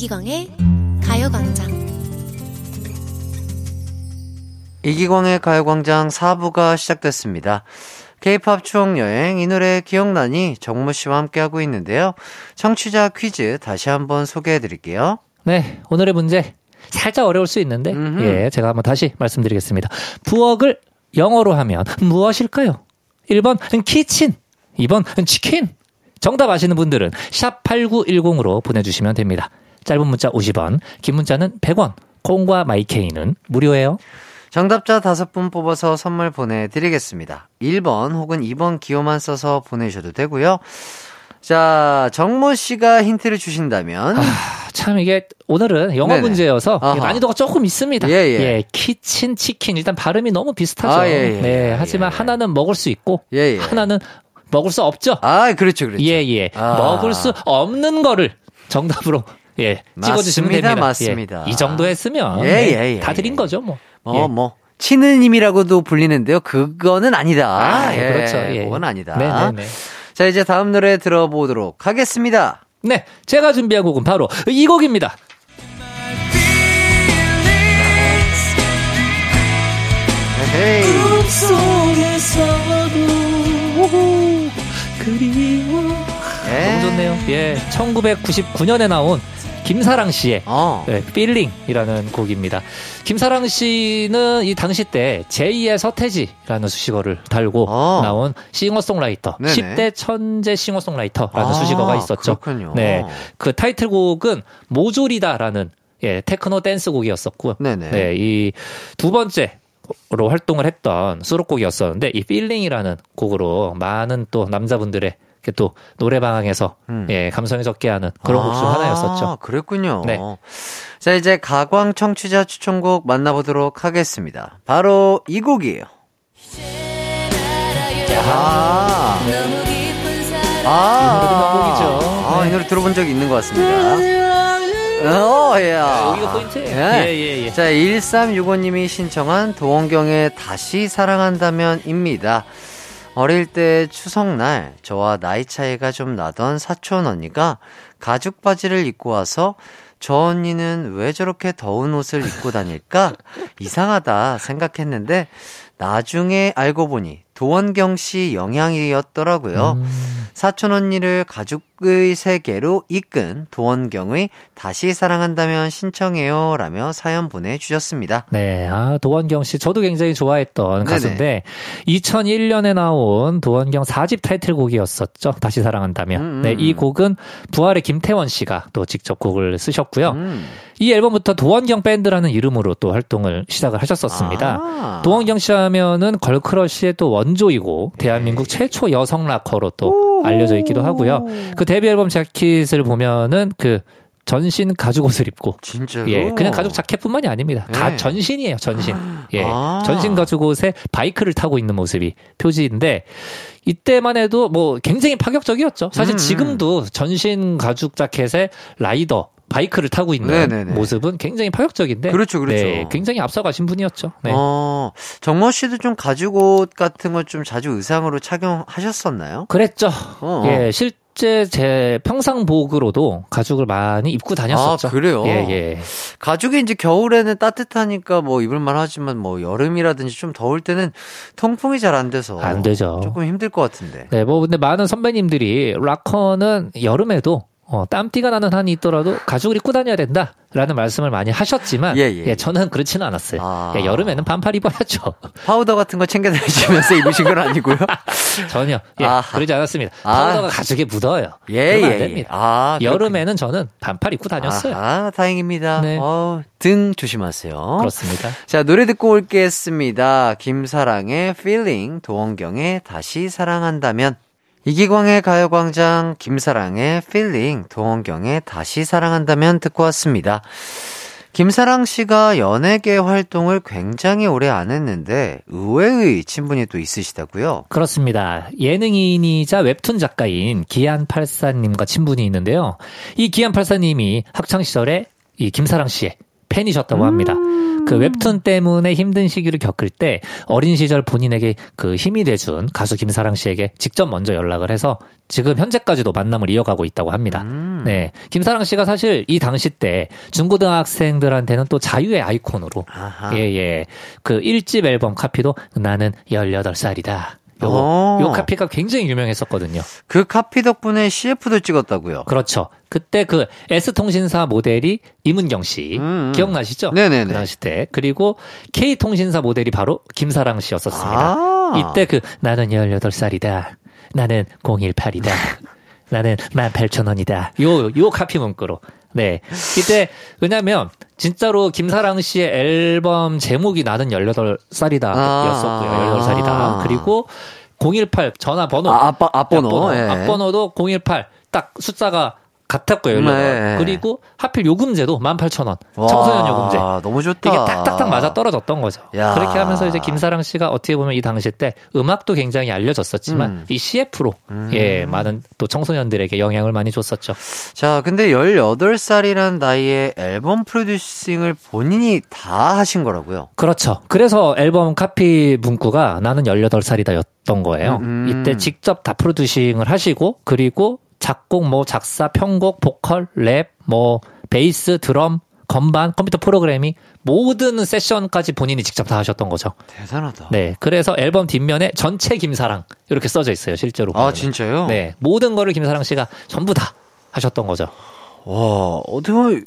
이기광의 가요광장 이기광의 가요광장 4부가 시작됐습니다. K-팝 추억여행 이 노래 기억나니 정무 씨와 함께하고 있는데요. 청취자 퀴즈 다시 한번 소개해 드릴게요. 네, 오늘의 문제 살짝 어려울 수 있는데 음흠. 예, 제가 한번 다시 말씀드리겠습니다. 부엌을 영어로 하면 무엇일까요? 1번 키친, 2번 치킨. 정답 아시는 분들은 샵 8910으로 보내주시면 됩니다. 짧은 문자 50원, 긴 문자는 100원, 콩과 마이케이는 무료예요. 정답자 5분 뽑아서 선물 보내드리겠습니다. 1번 혹은 2번 기호만 써서 보내셔도 되고요. 자, 정모 씨가 힌트를 주신다면 아, 참 이게 오늘은 영어 네네. 문제여서 아하. 난이도가 조금 있습니다. 예, 예. 키친, 치킨 일단 발음이 너무 비슷하죠. 아, 예, 예, 네, 예, 하지만 예. 하나는 먹을 수 있고 예, 예. 하나는 먹을 수 없죠. 아, 그렇죠, 그렇죠. 예, 예. 아. 먹을 수 없는 거를 정답으로 예, 찍어주시면 맞습니다, 됩니다. 맞습니다. 예, 이 정도 했으면 예, 네, 예, 예, 다 드린 예. 거죠, 뭐. 뭐, 예. 뭐, 치느님이라고도 불리는데요. 그거는 아니다. 아, 예, 그렇죠. 예. 그건 아니다. 네, 네, 네. 자, 이제 다음 노래 들어보도록 하겠습니다. 네, 제가 준비한 곡은 바로 이 곡입니다. Hey. 예. 너무 좋네요. 예, 1999년에 나온 김사랑 씨의 어. 네, Feeling이라는 곡입니다. 김사랑 씨는 이 당시 때 제2의 서태지라는 수식어를 달고 어. 나온 싱어송라이터, 네네. 10대 천재 싱어송라이터라는 아, 수식어가 있었죠. 그렇군요. 네, 그 타이틀곡은 모조리다라는 예, 테크노 댄스 곡이었었고, 네네. 네, 이 두 번째 로 활동을 했던 수록곡이었었는데 이 Feeling이라는 곡으로 많은 또 남자분들의 이렇게 또 노래방에서 음. 예, 감성에 젖게 하는 그런 곡중 아, 하나였었죠. 그랬군요. 네. 자, 이제 가광 청취자 추천곡 만나보도록 하겠습니다. 바로 이 곡이에요. 아, 아, 이 명곡이죠. 아, 이 네. 노래 들어본 적이 있는 것 같습니다. 어, 예. 여기가 포인트예요. 예. 예, 예, 예. 자, 1365님이 신청한 도원경의 다시 사랑한다면입니다. 어릴 때 추석날 저와 나이 차이가 좀 나던 사촌 언니가 가죽 바지를 입고 와서 저 언니는 왜 저렇게 더운 옷을 입고 다닐까? 이상하다 생각했는데 나중에 알고 보니 도원경 씨 영향이었더라고요. 음. 사촌 언니를 가족의 세계로 이끈 도원경의 다시 사랑한다면 신청해요 라며 사연 보내주셨습니다. 네, 아, 도원경 씨, 저도 굉장히 좋아했던 네네. 가수인데, 2001년에 나온 도원경 4집 타이틀곡이었었죠. 다시 사랑한다면. 음, 음, 네, 이 음. 곡은 부활의 김태원 씨가 또 직접 곡을 쓰셨고요. 음. 이 앨범부터 도원경 밴드라는 이름으로 또 활동을 시작을 하셨었습니다. 아. 도원경 씨 하면은 걸크러쉬의 또 원조이고 대한민국 최초 여성 락커로 또 알려져 있기도 하고요. 그 데뷔 앨범 자켓을 보면은 그 전신 가죽 옷을 입고 진짜로? 예, 그냥 가죽 자켓뿐만이 아닙니다. 가 네. 전신이에요, 전신. 예, 아. 전신 가죽 옷에 바이크를 타고 있는 모습이 표지인데 이때만 해도 뭐 굉장히 파격적이었죠. 사실 음. 지금도 전신 가죽 자켓에 라이더 바이크를 타고 있는 네네네. 모습은 굉장히 파격적인데 그렇죠, 그렇죠. 네, 굉장히 앞서가신 분이었죠. 네. 어, 정모 씨도 좀 가죽 옷 같은 거좀 자주 의상으로 착용하셨었나요? 그랬죠. 어, 어. 예, 실제 제 평상복으로도 가죽을 많이 입고 다녔었죠. 아, 그래요? 예, 예. 가죽이 이제 겨울에는 따뜻하니까 뭐 입을만 하지만 뭐 여름이라든지 좀 더울 때는 통풍이 잘 안 돼서 안 되죠. 조금 힘들 것 같은데. 네, 뭐 근데 많은 선배님들이 락커는 여름에도 어, 땀띠가 나는 한이 있더라도 가죽을 입고 다녀야 된다라는 말씀을 많이 하셨지만 예, 예. 저는 그렇지는 않았어요. 아. 예, 여름에는 반팔 입어야죠. 파우더 같은 거 챙겨 다니시면서 입으신 건 아니고요. 전혀 예, 아하. 그러지 않았습니다. 아. 파우더가 가죽에 묻어요. 예, 그러면 예, 안 됩니다. 예. 아, 여름에는 저는 반팔 입고 다녔어요. 아, 다행입니다. 네. 어, 등 조심하세요. 그렇습니다. 자, 노래 듣고 오겠습니다. 김사랑의 Feeling, 도원경의 다시 사랑한다면. 이기광의 가요광장, 김사랑의 Feeling, 도원경의 다시 사랑한다면 듣고 왔습니다. 김사랑 씨가 연예계 활동을 굉장히 오래 안 했는데 의외의 친분이 또 있으시다고요? 그렇습니다. 예능인이자 웹툰 작가인 기안84님과 친분이 있는데요. 이 기안84님이 학창시절에 이 김사랑 씨의 팬이셨다고 합니다. 그 웹툰 때문에 힘든 시기를 겪을 때 어린 시절 본인에게 그 힘이 돼준 가수 김사랑 씨에게 직접 먼저 연락을 해서 지금 현재까지도 만남을 이어가고 있다고 합니다. 음. 네. 김사랑 씨가 사실 이 당시 때 중고등학생들한테는 또 자유의 아이콘으로 아하. 예, 예. 그 1집 앨범 카피도 나는 18살이다. 오. 요거, 요 카피가 굉장히 유명했었거든요. 그 카피 덕분에 CF도 찍었다고요? 그렇죠. 그때 그 S통신사 모델이 이문경 씨. 음. 기억나시죠? 네네네. 그 당시 때. 그리고 K통신사 모델이 바로 김사랑 씨였었습니다. 아. 이때 그 나는 18살이다. 나는 018이다. 나는 18,000원이다. 요, 요 카피 문구로. 네. 이때, 왜냐면, 진짜로 김사랑 씨의 앨범 제목이 나는 18살이다. 아. 였었고요. 18살이다. 그리고 018 전화번호. 아, 앞, 앞번호. 앞번호. 예. 앞번호도 018. 딱 숫자가 같았고요. 18. 네. 그리고 하필 요금제도 18,000원. 와, 청소년 요금제. 너무 좋다. 이게 딱딱딱 맞아 떨어졌던 거죠. 야. 그렇게 하면서 이제 김사랑 씨가 어떻게 보면 이 당시 때 음악도 굉장히 알려졌었지만 음. 이 CF로 예 많은 또 청소년들에게 영향을 많이 줬었죠. 자, 근데 18살이란 나이에 앨범 프로듀싱을 본인이 다 하신 거라고요? 그렇죠. 그래서 앨범 카피 문구가 나는 18살이다였던 거예요. 음. 이때 직접 다 프로듀싱을 하시고 그리고 작곡, 뭐 작사, 편곡, 보컬, 랩, 뭐 베이스, 드럼, 건반, 컴퓨터 프로그래밍 모든 세션까지 본인이 직접 다 하셨던 거죠. 대단하다. 네. 그래서 앨범 뒷면에 전체 김사랑 이렇게 써져 있어요. 실제로. 아, 보면은. 진짜요? 네. 모든 거를 김사랑 씨가 전부 다 하셨던 거죠. 와, 어떻게 보면,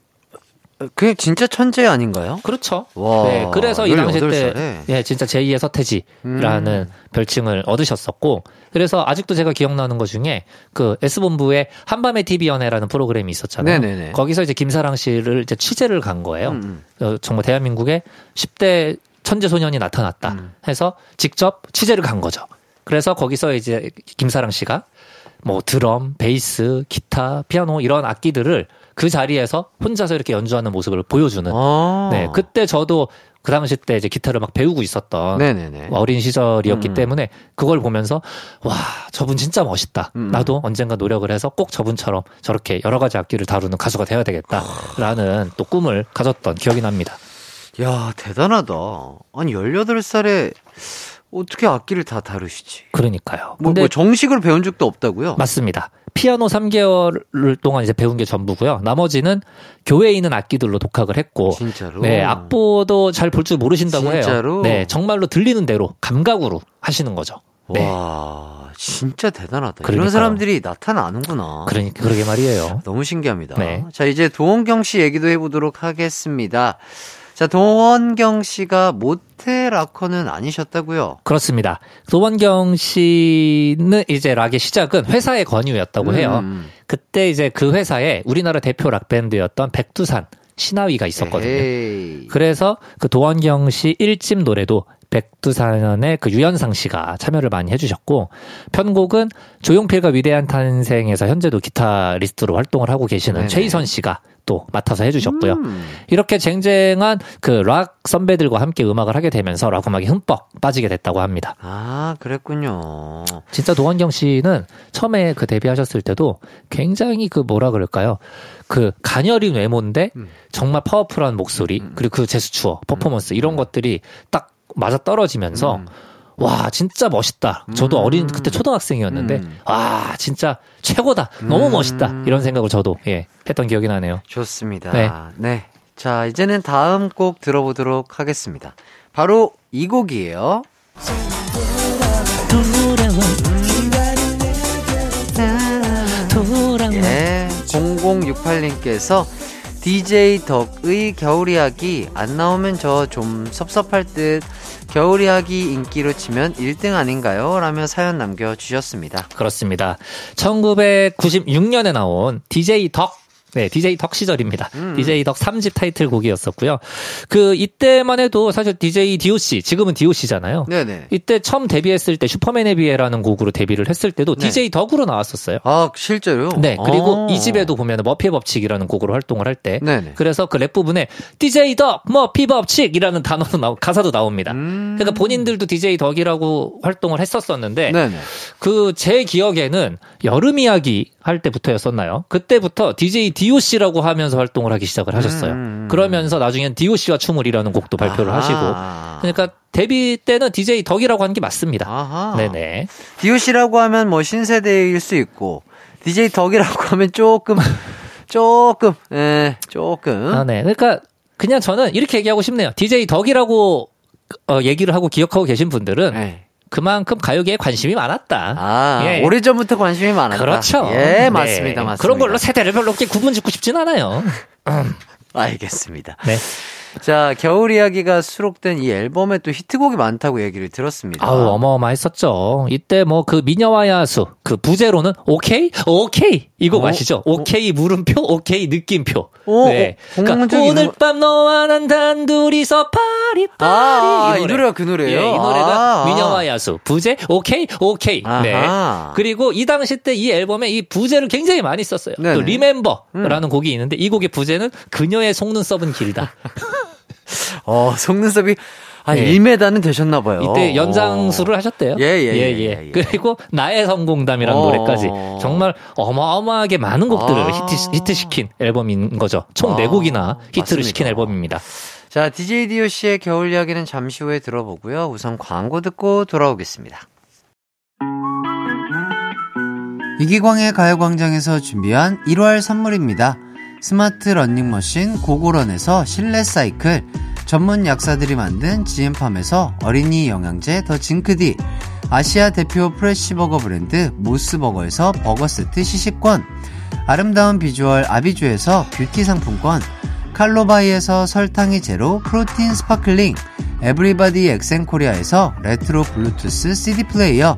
그게 진짜 천재 아닌가요? 그렇죠. 와, 네. 그래서 이 당시 18살에. 때, 예, 진짜 제2의 서태지라는 음. 별칭을 얻으셨었고, 그래서 아직도 제가 기억나는 것 중에 그 S본부의 한밤의 TV 연애라는 프로그램이 있었잖아요. 네네네. 거기서 이제 김사랑 씨를 이제 취재를 간 거예요. 음, 어, 정말 대한민국에 10대 천재 소년이 나타났다 음. 해서 직접 취재를 간 거죠. 그래서 거기서 이제 김사랑 씨가 뭐 드럼, 베이스, 기타, 피아노 이런 악기들을 그 자리에서 혼자서 이렇게 연주하는 모습을 보여주는. 아. 네, 그때 저도 그 당시 때 이제 기타를 막 배우고 있었던 네네네. 어린 시절이었기 음. 때문에 그걸 보면서 와 저분 진짜 멋있다. 음. 나도 언젠가 노력을 해서 꼭 저분처럼 저렇게 여러 가지 악기를 다루는 가수가 되어야 되겠다라는 또 꿈을 가졌던 기억이 납니다. 야, 대단하다. 아니, 18살에 어떻게 악기를 다 다루시지? 그러니까요. 뭐, 근데 뭐 정식으로 배운 적도 없다고요? 맞습니다. 피아노 3개월 동안 이제 배운 게 전부고요. 나머지는 교회에 있는 악기들로 독학을 했고 진짜로? 네, 악보도 잘 볼 줄 모르신다고 진짜로? 해요. 네, 정말로 들리는 대로 감각으로 하시는 거죠. 네. 와, 진짜 대단하다. 이런 그러니까요. 사람들이 나타나는구나. 그러니까 그러게 말이에요. 너무 신기합니다. 네. 자, 이제 도원경 씨 얘기도 해보도록 하겠습니다. 자, 도원경 씨가 모태 락커는 아니셨다고요? 그렇습니다. 도원경 씨는 이제 락의 시작은 회사의 권유였다고 해요. 음. 그때 이제 그 회사에 우리나라 대표 락 밴드였던 백두산 신하위가 있었거든요. 에이. 그래서 그 도원경 씨 1집 노래도 백두산의 그 유현상 씨가 참여를 많이 해주셨고 편곡은 조용필과 위대한 탄생에서 현재도 기타리스트로 활동을 하고 계시는 네네. 최희선 씨가 또 맡아서 해주셨고요. 음. 이렇게 쟁쟁한 그 락 선배들과 함께 음악을 하게 되면서 락 음악에 흠뻑 빠지게 됐다고 합니다. 아, 그랬군요. 진짜 도원경 씨는 처음에 그 데뷔하셨을 때도 굉장히 그 뭐라 그럴까요? 그 가녀린 외모인데 음. 정말 파워풀한 목소리 그리고 그 제스처, 퍼포먼스 이런 것들이 딱 맞아 떨어지면서 음. 와 진짜 멋있다. 저도 음. 어린 그때 초등학생이었는데 음. 와 진짜 최고다. 너무 음. 멋있다. 이런 생각을 저도 예 했던 기억이 나네요. 좋습니다. 네. 네. 자, 이제는 다음 곡 들어보도록 하겠습니다. 바로 이 곡이에요. 예, 0068님께서 DJ 덕의 겨울 이야기 안 나오면 저 좀 섭섭할 듯 겨울 이야기 인기로 치면 1등 아닌가요? 라며 사연 남겨주셨습니다. 그렇습니다. 1996년에 나온 DJ 덕 네, DJ 덕 시절입니다. DJ 덕 3집 타이틀곡이었었고요. 그 이때만 해도 사실 DJ DOC 지금은 DOC잖아요. 네네. 이때 처음 데뷔했을 때 슈퍼맨의 비애라는 곡으로 데뷔를 했을 때도 네. DJ 덕으로 나왔었어요. 아, 실제로요? 네, 그리고 아. 이 집에도 보면 머피의 법칙이라는 곡으로 활동을 할 때 네네. 그래서 그 랩 부분에 DJ 덕 머피 법칙이라는 단어도 나오 가사도 나옵니다. 음. 그러니까 본인들도 DJ 덕이라고 활동을 했었었는데 네네. 그제 기억에는 여름 이야기 할 때부터였었나요? 그때부터 DJ DOC라고 하면서 활동을 하기 시작을 하셨어요. 음. 그러면서 나중엔 DOC와 춤을이라는 곡도 발표를 아하. 하시고 그러니까 데뷔 때는 DJ 덕이라고 하는 게 맞습니다. 아하. 네네. 디오씨라고 하면 뭐 신세대일 수 있고, DJ 덕이라고 하면 조금, 조금, 예, 조금. 아, 네. 그러니까 그냥 저는 이렇게 얘기하고 싶네요. DJ 덕이라고 어, 얘기를 하고 기억하고 계신 분들은 네. 그만큼 가요계에 관심이 많았다. 아, 예. 오래전부터 관심이 많았다. 그렇죠. 예, 네. 맞습니다, 맞습니다. 그런 걸로 세대를 별로 이렇게 구분 짓고 싶진 않아요. 알겠습니다. 네. 자, 겨울 이야기가 수록된 이 앨범에 또 히트곡이 많다고 얘기를 들었습니다. 아우 어마어마했었죠. 이때 뭐 그 미녀와 야수 그 부제로는 오케이 오케이 이거 어? 아시죠? 오케이 물음표 오케이 느낌표. 어, 네. 어, 그러니까 오늘 밤 너와 난 단둘이서 파리 파리 아, 이 노래가 그 노래예요? 예, 이 노래가 아, 미녀와 야수 부제 오케이 오케이. 네. 아하. 그리고 이 당시 때 이 앨범에 이 부제를 굉장히 많이 썼어요. 네네. 음. 또 리멤버라는 곡이 있는데 이 곡의 부제는 그녀의 속눈썹은 길다. 어, 속눈썹이 한 예. 1m는 되셨나 봐요. 이때 연장수를 하셨대요. 예, 예, 예, 예, 예. 그리고 나의 성공담이라는 어. 노래까지 정말 어마어마하게 많은 곡들을 아. 히트, 히트시킨 앨범인 거죠. 총 아, 네 4곡이나 히트를 맞습니다. 시킨 앨범입니다. 자, DJ DOC의 겨울 이야기는 잠시 후에 들어보고요. 우선 광고 듣고 돌아오겠습니다. 이기광의 가요광장에서 준비한 1월 선물입니다. 스마트 러닝머신 고고런에서 실내 사이클, 전문 약사들이 만든 지엠팜에서 어린이 영양제 더 징크디, 아시아 대표 프레시버거 브랜드 모스버거에서 버거 세트 시식권, 아름다운 비주얼 아비주에서 뷰티 상품권, 칼로바이에서 설탕이 제로 프로틴 스파클링, 에브리바디 엑센코리아에서 레트로 블루투스 CD 플레이어,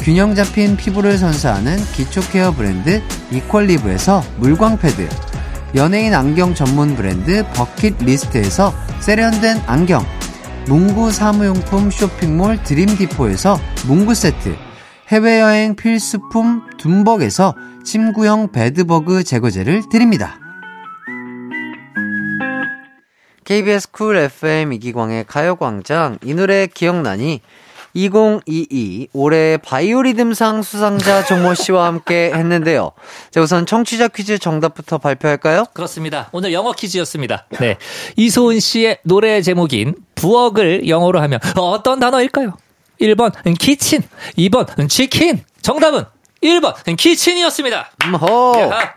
균형 잡힌 피부를 선사하는 기초 케어 브랜드 이퀄리브에서 물광 패드, 연예인 안경 전문 브랜드 버킷 리스트에서 세련된 안경, 문구 사무용품 쇼핑몰 드림디포에서 문구 세트, 해외여행 필수품 둠벅에서 침구형 베드버그 제거제를 드립니다. KBS 쿨 FM 이기광의 가요광장. 이 노래 기억나니 2022 올해 바이오리듬상 수상자 정모 씨와 함께 했는데요. 자, 우선 청취자 퀴즈 정답부터 발표할까요? 그렇습니다. 오늘 영어 퀴즈였습니다. 네. 이소은 씨의 노래 제목인 부엌을 영어로 하면 어떤 단어일까요? 1번 키친, 2번 치킨. 정답은 1번 키친이었습니다. 음호. 야하.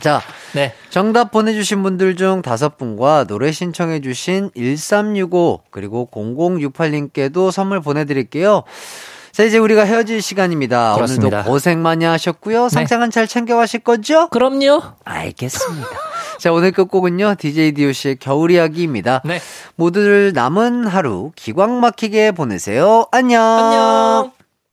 자, 네. 정답 보내주신 분들 중 다섯 분과 노래 신청해주신 1365 그리고 0068님께도 선물 보내드릴게요. 자, 이제 우리가 헤어질 시간입니다. 그렇습니다. 오늘도 고생 많이 하셨고요. 상장은 잘 챙겨가실 거죠? 그럼요. 알겠습니다. 자, 오늘 끝곡은요, DJ DOC의 겨울 이야기입니다. 네. 모두들 남은 하루 기광 막히게 보내세요. 안녕. 안녕.